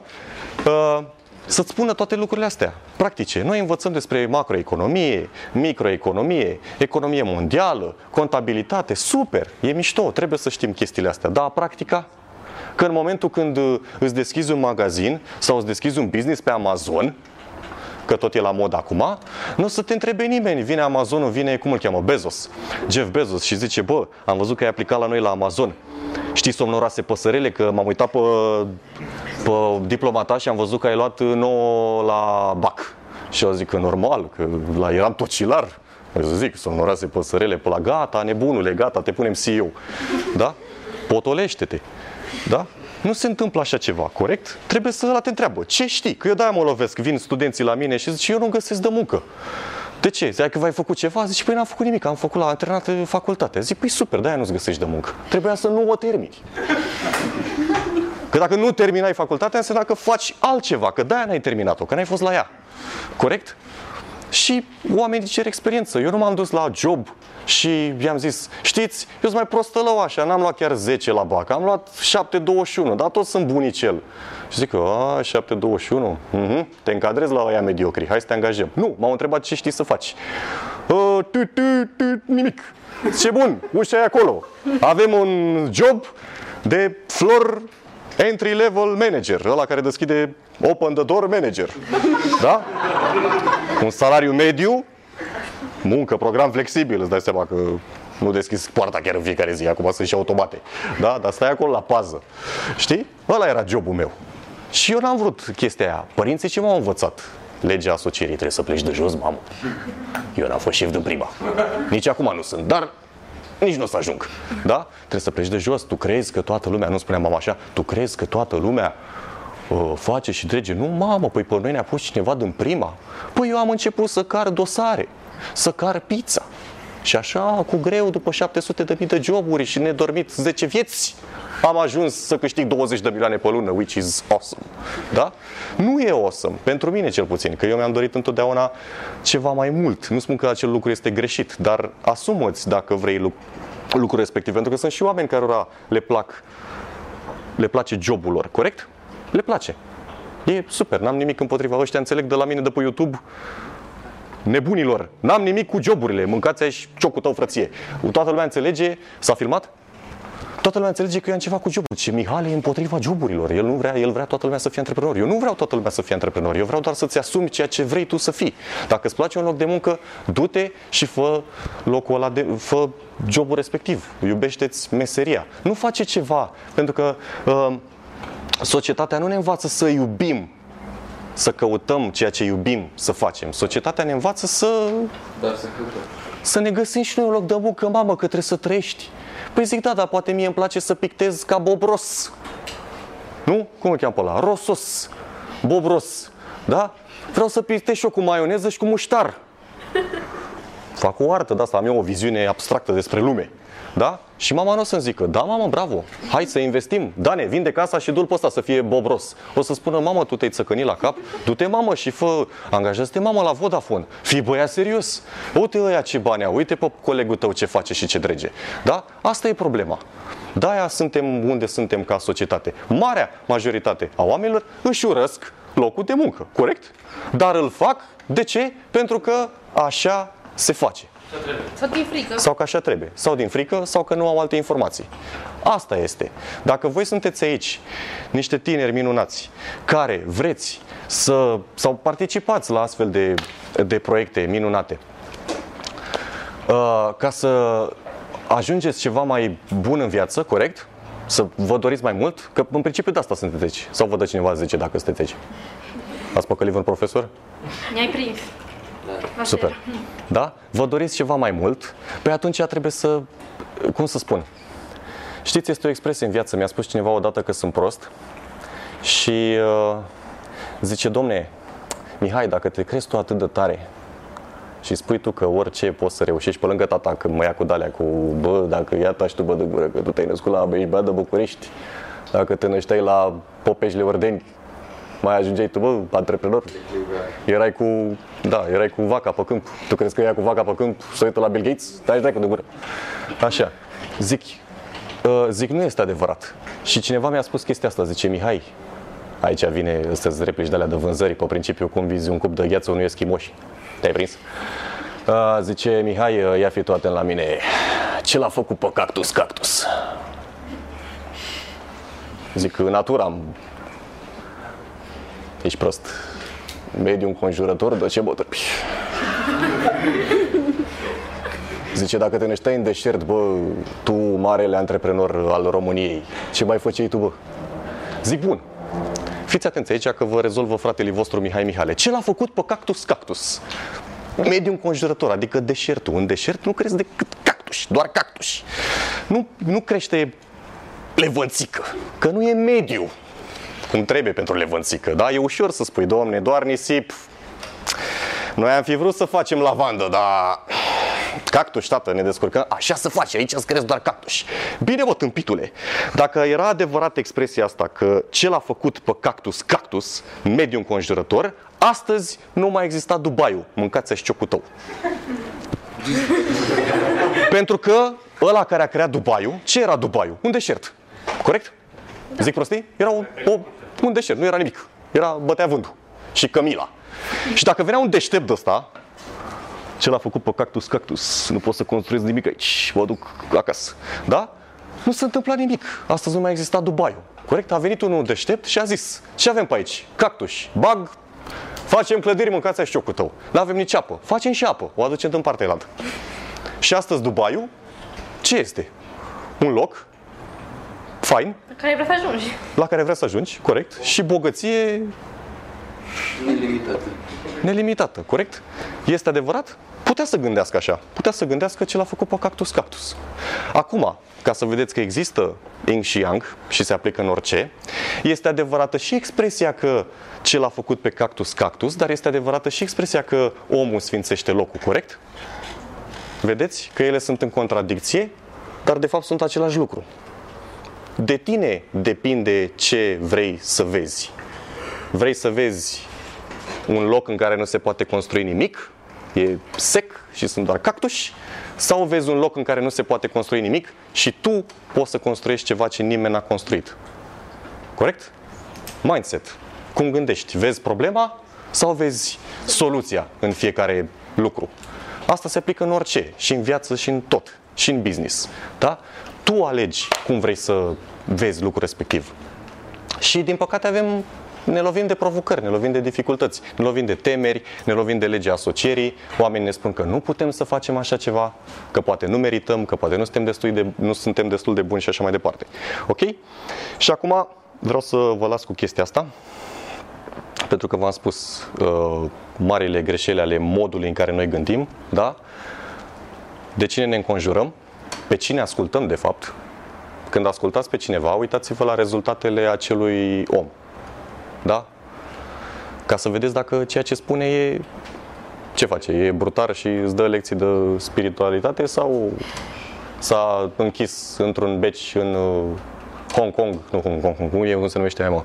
Uh, să-ți spună toate lucrurile astea, practice. Noi învățăm despre macroeconomie, microeconomie, economie mondială, contabilitate, super, e mișto, trebuie să știm chestiile astea. Dar practica? Că în momentul când uh, îți deschizi un magazin sau îți deschizi un business pe Amazon, că tot e la mod acum, nu o să te întrebe nimeni. Vine Amazonul, vine, cum îl cheamă, Bezos, Jeff Bezos și zice, bă, am văzut că ai aplicat la noi la Amazon. Știi somnoroase păsărele? Că m-am uitat pe, pe diplomata și am văzut că ai luat nouă la BAC. Și eu zic că normal, că la eram tocilar. Eu zic, somnoroase păsărele pe la gata, nebunule, gata, te punem CEO. Da? Potolește-te. Da? Nu se întâmplă așa ceva, corect? Trebuie să la te întreabă, ce știi? Că eu de-aia mă lovesc, vin studenții la mine și zic, eu nu găsesc de muncă. De ce? Zic că v-ai făcut ceva? Zici, păi n-am făcut nimic, am făcut la antrenat facultate. Zic, păi super, de-aia nu-ți găsești de muncă. Trebuia să nu o termini. Că dacă nu terminai facultatea, înseamnă că faci altceva, că de-aia n-ai terminat-o, că n-ai fost la ea. Corect? Și oamenii cer experiență. Eu nu m-am dus la job și i-am zis, știți, eu sunt mai prostălău așa, n-am luat chiar 10 la bac, am luat 7,21, dar tot sunt bunicel. Și zic, a, 7,21, mm-hmm, te încadrezi la aia mediocri, hai să te angajăm. Nu, m-au întrebat ce știi să faci. Uh, tu, tu, tu, nimic. Ce bun, ușa e acolo. Avem un job de floor entry level manager, ăla care deschide open the door manager. Da? Un salariu mediu, muncă, program flexibil, îți dai seama că nu deschizi poarta chiar în fiecare zi, acum sunt și automate. Da? Dar stai acolo la pază. Știi? Ăla era jobul meu. Și eu n-am vrut chestia aia. Părinții ce m-au învățat? Legea asocierii, trebuie să pleci de jos, mamă. Eu n-am fost șef din prima. Nici acum nu sunt, dar nici nu o să ajung. Da? Trebuie să pleci de jos. Tu crezi că toată lumea, nu spunea mama așa, tu crezi că toată lumea uh, face și drege. Nu, mamă, păi pe noi ne-a pus cineva din prima. Păi eu am început să car dosare, să car pizza. Și așa, cu greu, după 700 de mii de joburi și nedormit 10 vieți, am ajuns să câștig 20 de milioane pe lună, which is awesome. Da? Nu e awesome, pentru mine cel puțin, că eu mi-am dorit întotdeauna ceva mai mult. Nu spun că acel lucru este greșit, dar asumă-ți dacă vrei lucrul respectiv, pentru că sunt și oameni care le plac le place jobul lor, corect? Le place. E super, n-am nimic împotriva ăștia, înțeleg de la mine de pe YouTube nebunilor. N-am nimic cu joburile, mâncați aici ciocul tău, frăție. Toată lumea înțelege, s-a filmat? Toată lumea înțelege că eu am ceva cu jobul. Ce Mihai e împotriva joburilor. El nu vrea, el vrea toată lumea să fie antreprenor. Eu nu vreau toată lumea să fie antreprenor. Eu vreau doar să-ți asumi ceea ce vrei tu să fii. Dacă îți place un loc de muncă, du-te și fă locul ăla de, fă jobul respectiv. Iubește-ți meseria. Nu face ceva, pentru că uh, societatea nu ne învață să iubim să căutăm ceea ce iubim să facem. Societatea ne învață să... Dar să căutăm. Să ne găsim și noi un loc de muncă, mamă, că trebuie să trăiești. Păi zic, da, dar poate mie îmi place să pictez ca Bob Ross. Nu? Cum îl cheamă pe ăla? Rosos. Bob Ross. Da? Vreau să pictez și eu cu maioneză și cu muștar. Fac o artă de asta, am eu o viziune abstractă despre lume. Da? Și mama nu o să-mi zică, da mamă, bravo, hai să investim. Dane, vinde casa și du-l pe ăsta să fie bobros. O să spună, mamă, tu te-ai țăcănit la cap, du-te mamă și fă, angajează-te mamă la Vodafone. Fii băia serios. Uite ăia ce bani au, uite pe colegul tău ce face și ce drege. Da? Asta e problema. De-aia suntem unde suntem ca societate. Marea majoritate a oamenilor își urăsc locul de muncă, corect? Dar îl fac, de ce? Pentru că așa se face. Sau din frică. Sau că așa trebuie. Sau din frică, sau că nu au alte informații. Asta este. Dacă voi sunteți aici, niște tineri minunați, care vreți să, sau participați la astfel de, de proiecte minunate, uh, ca să ajungeți ceva mai bun în viață, corect? Să vă doriți mai mult? Că în principiu de asta sunteți aici. Sau vă dă cineva 10 dacă sunteți aici. Ați păcălit un profesor? Ne-ai prins. Așa Super. era. Da? Vă doriți ceva mai mult? Păi atunci trebuie să, cum să spun, Știți, este o expresie în viață. Mi-a spus cineva odată că sunt prost și uh, zice, domne, Mihai, dacă te crezi tu atât de tare și spui tu că orice poți să reușești pe lângă tata când mă ia cu dalea cu bă, dacă iată și tu bă de gură, că tu te-ai născut la Bești, bă de București, dacă te nășteai la Popeșle Ordeni, mai ajungeai tu, bă, antreprenor. Erai cu, da, erai cu vaca pe câmp. Tu crezi că ea cu vaca pe câmp să uită la Bill Gates? Dai dai cu de gură. Așa. Zic, uh, zic, nu este adevărat. Și cineva mi-a spus chestia asta, zice, Mihai, aici vine să replici de alea de vânzări, pe principiu, cum vizi un cup de gheață unui eschimoși. Te-ai prins? Uh, zice, Mihai, uh, ia fi tu atent la mine. Ce l-a făcut pe cactus, cactus? Zic, în natura am Ești prost. Mediul înconjurător, de ce bătăpi? Zice, dacă te nășteai în deșert, bă, tu, marele antreprenor al României, ce mai făceai tu, bă? Zic, bun. Fiți atenți aici că vă rezolvă fratele vostru Mihai Mihale. Ce l-a făcut pe cactus cactus? Mediul înconjurător, adică deșertul. În deșert nu crezi decât cactus, doar cactus. Nu, nu crește levănțică, că nu e mediu cum trebuie pentru levănțică. Da? E ușor să spui, domne, doar nisip. Noi am fi vrut să facem lavandă, dar cactus, tată, ne descurcăm. Așa să faci, aici îți crezi doar cactus. Bine, mă, tâmpitule. Dacă era adevărat expresia asta că ce l-a făcut pe cactus, cactus, în mediul înconjurător, astăzi nu mai exista Dubaiul. Mâncați și șciocul tău. Pentru că ăla care a creat Dubaiul, ce era Dubaiul? Un deșert. Corect? Zic prostii? Era o, o un deșert, nu era nimic. Era bătea vântul și cămila. Și dacă venea un deștept de ăsta, ce l-a făcut pe cactus, cactus, nu pot să construiesc nimic aici, mă duc acasă. Da? Nu se întâmpla nimic. Astăzi nu mai exista Dubai. Corect? A venit unul deștept și a zis, ce avem pe aici? Cactus, bag, facem clădiri, mâncați și ciocul tău. Nu avem nici apă. Facem și apă. O aducem în partea elaltă. Și astăzi Dubaiul, ce este? Un loc fain. La care vrei să ajungi. La care vrea să ajungi, corect. Și bogăție Nelimitată. nelimitată, corect? Este adevărat? Putea să gândească așa. Putea să gândească ce l-a făcut pe cactus cactus. Acum, ca să vedeți că există yin și yang și se aplică în orice, este adevărată și expresia că ce l-a făcut pe cactus cactus, dar este adevărată și expresia că omul sfințește locul, corect? Vedeți că ele sunt în contradicție, dar de fapt sunt același lucru. De tine depinde ce vrei să vezi. Vrei să vezi un loc în care nu se poate construi nimic, e sec și sunt doar cactuși, sau vezi un loc în care nu se poate construi nimic și tu poți să construiești ceva ce nimeni n-a construit. Corect? Mindset. Cum gândești? Vezi problema sau vezi soluția în fiecare lucru? Asta se aplică în orice, și în viață, și în tot, și în business. Da? Tu alegi cum vrei să vezi lucrul respectiv. Și din păcate avem ne lovim de provocări, ne lovim de dificultăți, ne lovim de temeri, ne lovim de legea asocierii, oamenii ne spun că nu putem să facem așa ceva, că poate nu merităm, că poate nu suntem destul de, nu suntem destul de buni și așa mai departe. Ok? Și acum vreau să vă las cu chestia asta, pentru că v-am spus uh, marile greșeli ale modului în care noi gândim, da? De cine ne înconjurăm, pe cine ascultăm de fapt. Când ascultați pe cineva, uitați-vă la rezultatele acelui om. Da? Ca să vedeți dacă ceea ce spune e ce face? E brutar și îți dă lecții de spiritualitate sau s-a închis într-un beci în uh, Hong Kong, nu Hong Kong, cum e, cum se numește aia, mă,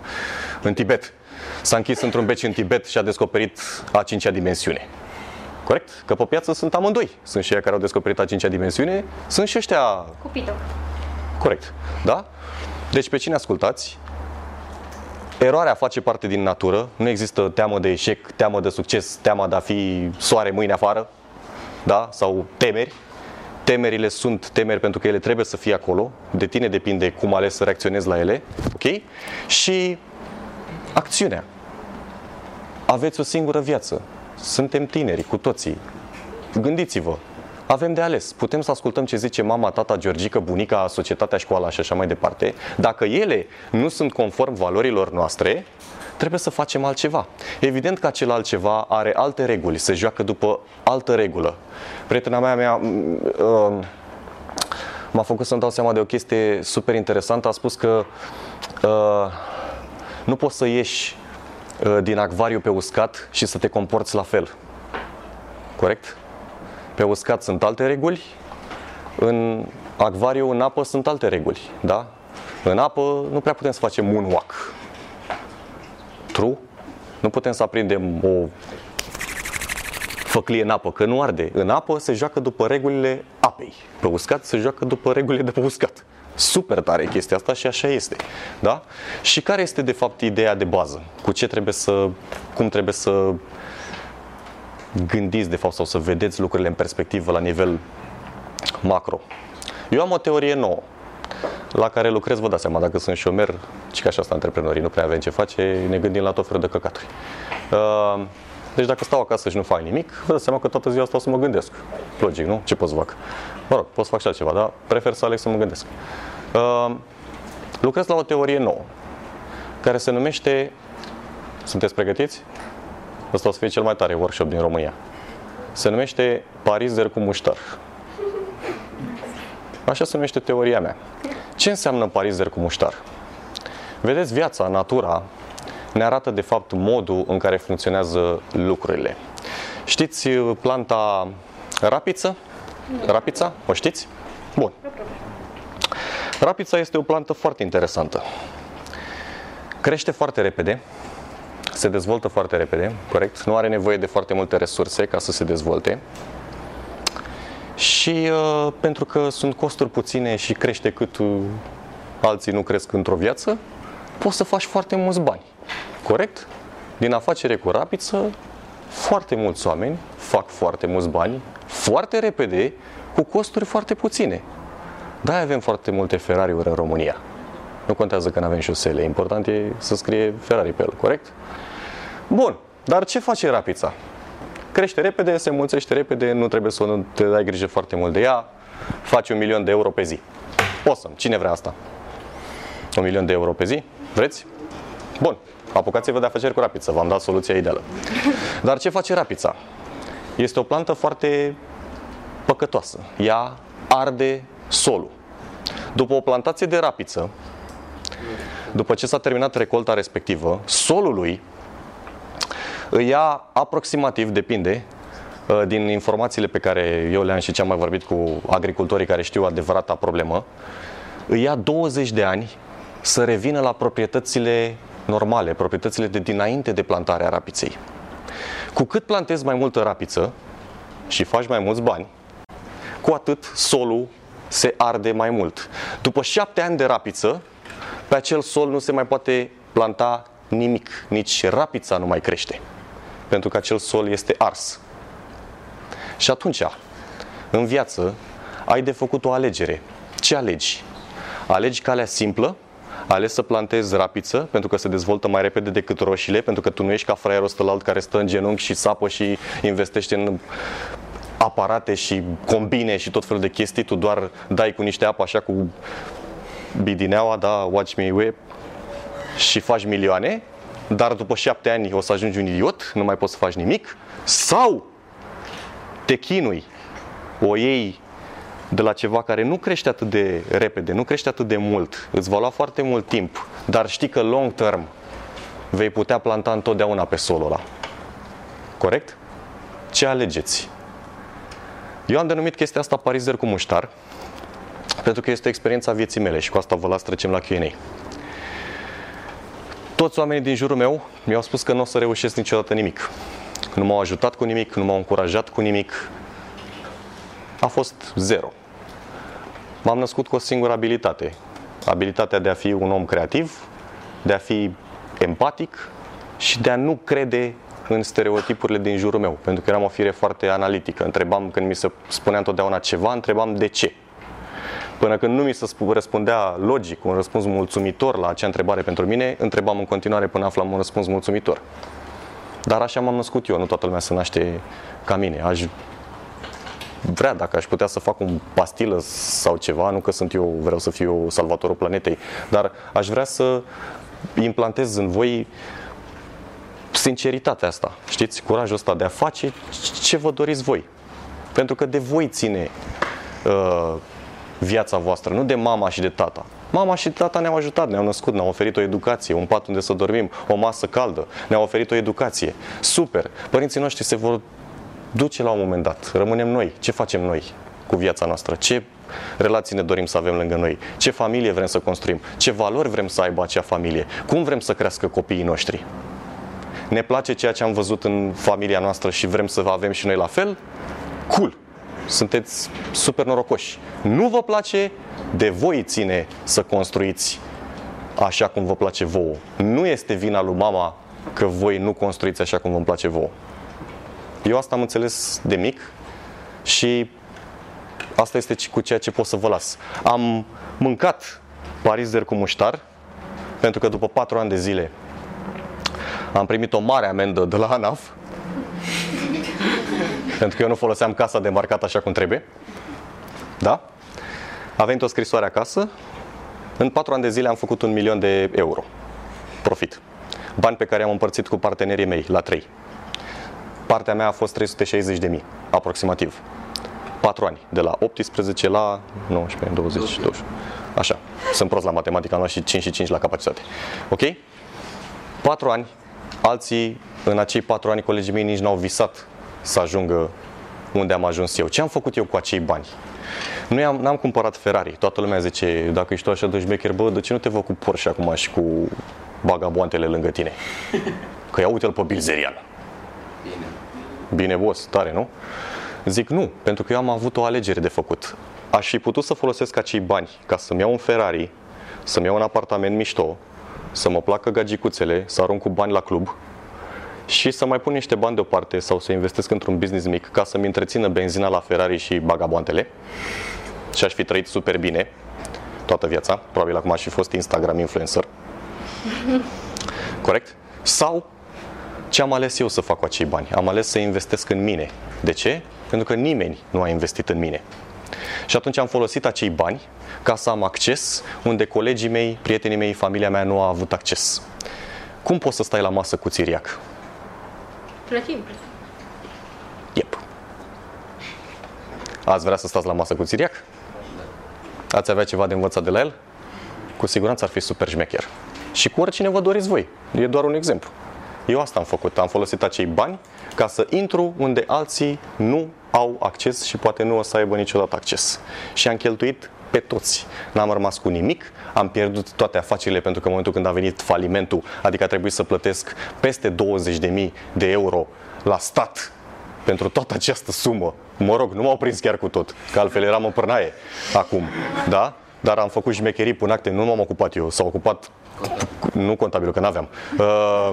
în Tibet. S-a închis într-un beci în Tibet și a descoperit a cincea dimensiune. Corect? Că pe piață sunt amândoi. Sunt și ei care au descoperit a cincea dimensiune, sunt și ăștia Cupido. Corect. Da? Deci pe cine ascultați? Eroarea face parte din natură. Nu există teamă de eșec, teamă de succes, teama de a fi soare mâine afară. Da? Sau temeri. Temerile sunt temeri pentru că ele trebuie să fie acolo. De tine depinde cum ales să reacționezi la ele. Ok? Și acțiunea. Aveți o singură viață. Suntem tineri cu toții. Gândiți-vă, avem de ales. Putem să ascultăm ce zice mama, tata, Georgica, bunica, societatea, școala și așa mai departe. Dacă ele nu sunt conform valorilor noastre, trebuie să facem altceva. Evident că acel altceva are alte reguli, se joacă după altă regulă. Prietena mea, mea uh, m-a făcut să-mi dau seama de o chestie super interesantă. A spus că uh, nu poți să ieși uh, din acvariu pe uscat și să te comporți la fel. Corect? Pe uscat sunt alte reguli, în acvariu, în apă, sunt alte reguli. Da? În apă nu prea putem să facem moonwalk. True? Nu putem să aprindem o făclie în apă, că nu arde. În apă se joacă după regulile apei. Pe uscat se joacă după regulile de pe uscat. Super tare chestia asta și așa este. Da? Și care este de fapt ideea de bază? Cu ce trebuie să, cum trebuie să gândiți de fapt sau să vedeți lucrurile în perspectivă la nivel macro. Eu am o teorie nouă la care lucrez, vă dați seama, dacă sunt șomer, și ca și asta antreprenorii, nu prea avem ce face, ne gândim la tot felul de căcaturi. Uh, deci dacă stau acasă și nu fac nimic, vă dați seama că toată ziua stau să mă gândesc. Logic, nu? Ce pot să fac? Mă rog, pot să fac și altceva, dar prefer să aleg să mă gândesc. Uh, lucrez la o teorie nouă, care se numește... Sunteți pregătiți? Ăsta o să fie cel mai tare workshop din România. Se numește Parizer cu muștar. Așa se numește teoria mea. Ce înseamnă parizer cu muștar? Vedeți, viața, natura, ne arată de fapt modul în care funcționează lucrurile. Știți planta rapiță? Rapița? O știți? Bun. Rapița este o plantă foarte interesantă. Crește foarte repede, se dezvoltă foarte repede, corect? Nu are nevoie de foarte multe resurse ca să se dezvolte. Și uh, pentru că sunt costuri puține și crește cât uh, alții nu cresc într-o viață, poți să faci foarte mulți bani. Corect? Din afacere cu rapiță, foarte mulți oameni fac foarte mulți bani, foarte repede, cu costuri foarte puține. Da, avem foarte multe Ferrari-uri în România. Nu contează că nu avem șosele, important e să scrie Ferrari pe el, corect? Bun, dar ce face rapița? Crește repede, se mulțește repede, nu trebuie să nu te dai grijă foarte mult de ea, faci un milion de euro pe zi. Awesome. Cine vrea asta? Un milion de euro pe zi? Vreți? Bun. Apucați-vă de afaceri cu rapiță, v-am dat soluția ideală. Dar ce face rapița? Este o plantă foarte păcătoasă. Ea arde solul. După o plantație de rapiță, după ce s-a terminat recolta respectivă, solului îi ia aproximativ, depinde, uh, din informațiile pe care eu le-am și ce am mai vorbit cu agricultorii care știu adevărata problemă, îi ia 20 de ani să revină la proprietățile normale, proprietățile de dinainte de plantarea rapiței. Cu cât plantezi mai multă rapiță și faci mai mulți bani, cu atât solul se arde mai mult. După șapte ani de rapiță, pe acel sol nu se mai poate planta nimic, nici rapița nu mai crește, pentru că acel sol este ars. Și atunci, în viață, ai de făcut o alegere. Ce alegi? Alegi calea simplă, ales să plantezi rapiță, pentru că se dezvoltă mai repede decât roșiile, pentru că tu nu ești ca fraierul ăsta care stă în genunchi și sapă și investește în aparate și combine și tot felul de chestii, tu doar dai cu niște apă așa cu bidineaua, da, watch me whip și faci milioane, dar după șapte ani o să ajungi un idiot, nu mai poți să faci nimic, sau te chinui, o iei de la ceva care nu crește atât de repede, nu crește atât de mult, îți va lua foarte mult timp, dar știi că long term vei putea planta întotdeauna pe solul ăla. Corect? Ce alegeți? Eu am denumit chestia asta parizer cu muștar, pentru că este experiența vieții mele și cu asta vă las trecem la Q&A. Toți oamenii din jurul meu mi-au spus că nu o să reușesc niciodată nimic. Nu m-au ajutat cu nimic, nu m-au încurajat cu nimic. A fost zero. M-am născut cu o singură abilitate. Abilitatea de a fi un om creativ, de a fi empatic și de a nu crede în stereotipurile din jurul meu, pentru că eram o fire foarte analitică. Întrebam, când mi se spunea întotdeauna ceva, întrebam de ce. Până când nu mi se răspundea logic, un răspuns mulțumitor la acea întrebare pentru mine, întrebam în continuare până aflam un răspuns mulțumitor. Dar așa m-am născut eu, nu toată lumea se naște ca mine. Aș vrea, dacă aș putea să fac un pastilă sau ceva, nu că sunt eu, vreau să fiu salvatorul planetei, dar aș vrea să implantez în voi sinceritatea asta, știți, curajul ăsta de a face ce vă doriți voi. Pentru că de voi ține uh, viața voastră, nu de mama și de tata. Mama și tata ne-au ajutat, ne-au născut, ne-au oferit o educație, un pat unde să dormim, o masă caldă, ne-au oferit o educație. Super! Părinții noștri se vor duce la un moment dat. Rămânem noi. Ce facem noi cu viața noastră? Ce relații ne dorim să avem lângă noi? Ce familie vrem să construim? Ce valori vrem să aibă acea familie? Cum vrem să crească copiii noștri? Ne place ceea ce am văzut în familia noastră și vrem să avem și noi la fel? Cool! Sunteți super norocoși. Nu vă place? De voi ține să construiți așa cum vă place vouă. Nu este vina lui mama că voi nu construiți așa cum vă place vouă. Eu asta am înțeles de mic și asta este cu ceea ce pot să vă las. Am mâncat parizer cu muștar, pentru că după patru ani de zile am primit o mare amendă de la ANAF, pentru că eu nu foloseam casa de marcat așa cum trebuie. Da? A venit o scrisoare acasă. În patru ani de zile am făcut un milion de euro profit. Bani pe care am împărțit cu partenerii mei la trei. Partea mea a fost 360 de mii, aproximativ. 4 ani, de la 18 la 19, 20, 20. Așa, sunt prost la matematică, am luat și 5 și 5 la capacitate. Ok? 4 ani, alții, în acei 4 ani, colegii mei nici n-au visat să ajungă unde am ajuns eu. Ce am făcut eu cu acei bani? Nu am, n-am cumpărat Ferrari. Toată lumea zice, dacă ești tu așa de șmecher, bă, de ce nu te vă cu Porsche acum și cu bagaboantele lângă tine? Că ia uite-l pe Bilzerian. Bine. Bine, boss, tare, nu? Zic nu, pentru că eu am avut o alegere de făcut. Aș fi putut să folosesc acei bani ca să-mi iau un Ferrari, să-mi iau un apartament mișto, să mă placă gagicuțele, să arunc cu bani la club și să mai pun niște bani deoparte sau să investesc într-un business mic ca să-mi întrețină benzina la Ferrari și bagaboantele și aș fi trăit super bine toată viața. Probabil acum aș fi fost Instagram influencer. Corect? Sau ce am ales eu să fac cu acei bani? Am ales să investesc în mine. De ce? Pentru că nimeni nu a investit în mine. Și atunci am folosit acei bani ca să am acces unde colegii mei, prietenii mei, familia mea nu a avut acces. Cum poți să stai la masă cu țiriac? Plătim, plătim. Yep. Ați vrea să stați la masă cu țiriac? Ați avea ceva de învățat de la el? Cu siguranță ar fi super șmecher. Și cu oricine vă doriți voi. E doar un exemplu. Eu asta am făcut. Am folosit acei bani ca să intru unde alții nu au acces și poate nu o să aibă niciodată acces. Și am cheltuit pe toți. N-am rămas cu nimic, am pierdut toate afacerile pentru că în momentul când a venit falimentul, adică a trebuit să plătesc peste 20.000 de euro la stat pentru toată această sumă. Mă rog, nu m-au prins chiar cu tot, că altfel eram în pârnaie acum, da? Dar am făcut șmecherii până acte, nu m-am ocupat eu, s-a ocupat nu contabilul, că n-aveam. Uh,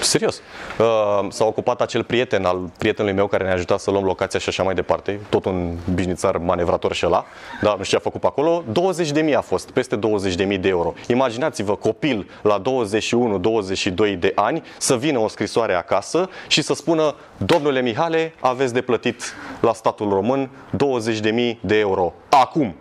serios. Uh, s-a ocupat acel prieten al prietenului meu care ne-a ajutat să luăm locația și așa mai departe. Tot un bișnițar manevrator și ăla. Da, nu știu ce a făcut pe acolo. 20 de mii a fost, peste 20 de mii de euro. Imaginați-vă copil la 21-22 de ani să vină o scrisoare acasă și să spună Domnule Mihale, aveți de plătit la statul român 20 de mii de euro. Acum!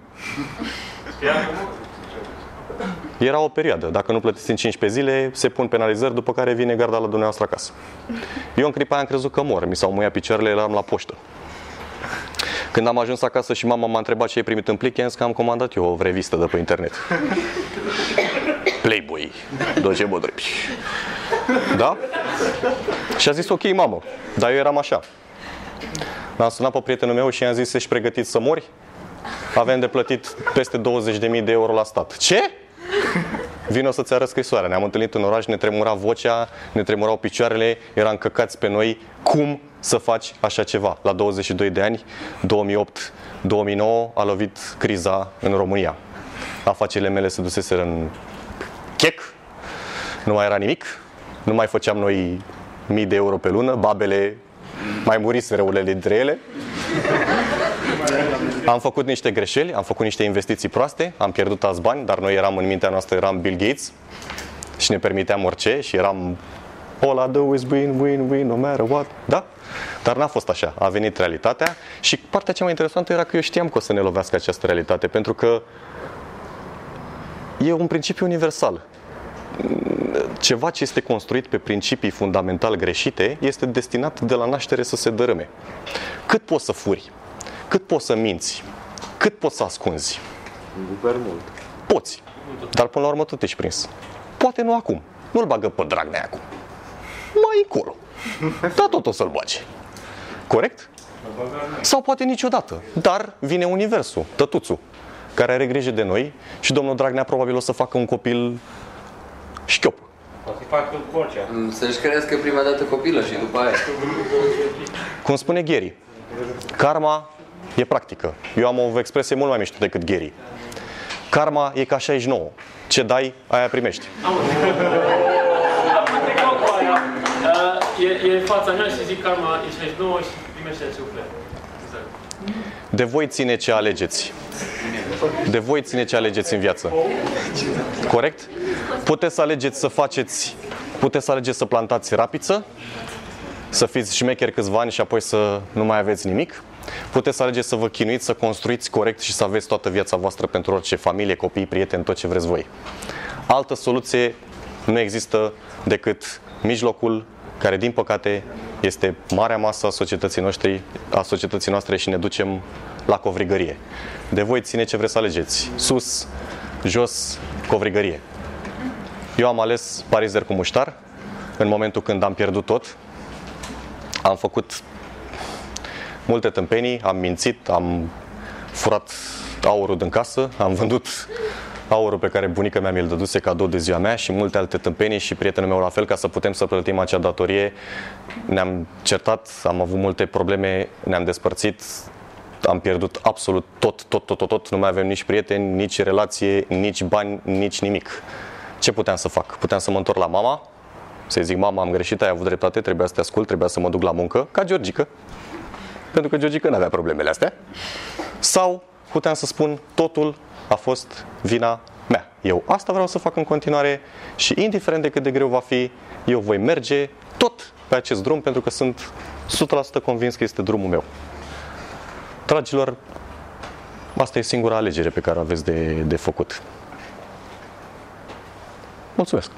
Era o perioadă. Dacă nu plătiți în 15 zile, se pun penalizări, după care vine garda la dumneavoastră acasă. Eu în clipa aia am crezut că mor. Mi s-au muiat picioarele, eram la poștă. Când am ajuns acasă și mama m-a întrebat ce ai primit în plic, i-am zis că am comandat eu o revistă de pe internet. Playboy, Doge Bodrăpi. Da? Și a zis, ok, mamă, dar eu eram așa. L-am sunat pe prietenul meu și i-am zis, ești pregătit să mori? Avem de plătit peste 20.000 de euro la stat. Ce? Vino să-ți arăt scrisoarea. Ne-am întâlnit în oraș, ne tremura vocea, ne tremurau picioarele, eram căcați pe noi. Cum să faci așa ceva? La 22 de ani, 2008-2009, a lovit criza în România. Afacerile mele se duseseră în chec, nu mai era nimic, nu mai făceam noi mii de euro pe lună, babele mai muriseră unele dintre ele. Am făcut niște greșeli, am făcut niște investiții proaste, am pierdut alți bani, dar noi eram în mintea noastră, eram Bill Gates și ne permiteam orice și eram all I do is win, win, win, no matter what. Da? Dar n-a fost așa. A venit realitatea și partea cea mai interesantă era că eu știam că o să ne lovească această realitate, pentru că e un principiu universal. Ceva ce este construit pe principii fundamental greșite este destinat de la naștere să se dărâme. Cât poți să furi? Cât poți să minți? Cât poți să ascunzi? Super mult. Poți. Dar până la urmă tot ești prins. Poate nu acum. Nu-l bagă pe Dragnea acum. Mai încolo. Dar tot o să-l bage. Corect? Sau poate niciodată. Dar vine universul, tătuțul, care are grijă de noi și domnul Dragnea probabil o să facă un copil șchiop. O să facă Borcea. Să-și crească prima dată copilă și după aia. Cum spune Gary, karma e practică. Eu am o expresie mult mai mișto decât Gary. Karma e ca 69. Ce dai, aia primești. Am am trecut cu aia. Uh, E, e în fața mea și zic karma e 69 și primește ce oferi. Exact. De voi ține ce alegeți. De voi ține ce alegeți în viață. Corect? Puteți să alegeți să faceți, puteți să alegeți să plantați rapiță, să fiți șmecheri câțiva ani și apoi să nu mai aveți nimic. Puteți să alegeți să vă chinuiți, să construiți corect și să aveți toată viața voastră pentru orice familie, copii, prieteni, tot ce vreți voi. Altă soluție nu există decât mijlocul care, din păcate, este marea masă a societății, noștri, a societății noastre și ne ducem la covrigărie. De voi ține ce vreți să alegeți. Sus, jos, covrigărie. Eu am ales parizer cu muștar în momentul când am pierdut tot. Am făcut multe tâmpenii, am mințit, am furat aurul din casă, am vândut aurul pe care bunica mea mi-l dăduse cadou de ziua mea și multe alte tâmpenii și prietenul meu la fel ca să putem să plătim acea datorie. Ne-am certat, am avut multe probleme, ne-am despărțit, am pierdut absolut tot, tot, tot, tot, tot. Nu mai avem nici prieteni, nici relație, nici bani, nici nimic. Ce puteam să fac? Puteam să mă întorc la mama, să-i zic, mama, am greșit, ai avut dreptate, trebuia să te ascult, trebuia să mă duc la muncă, ca Georgică, pentru că Georgica nu avea problemele astea. Sau puteam să spun, totul a fost vina mea. Eu asta vreau să fac în continuare și indiferent de cât de greu va fi, eu voi merge tot pe acest drum pentru că sunt 100% convins că este drumul meu. Dragilor, asta e singura alegere pe care o aveți de, de făcut. Mulțumesc!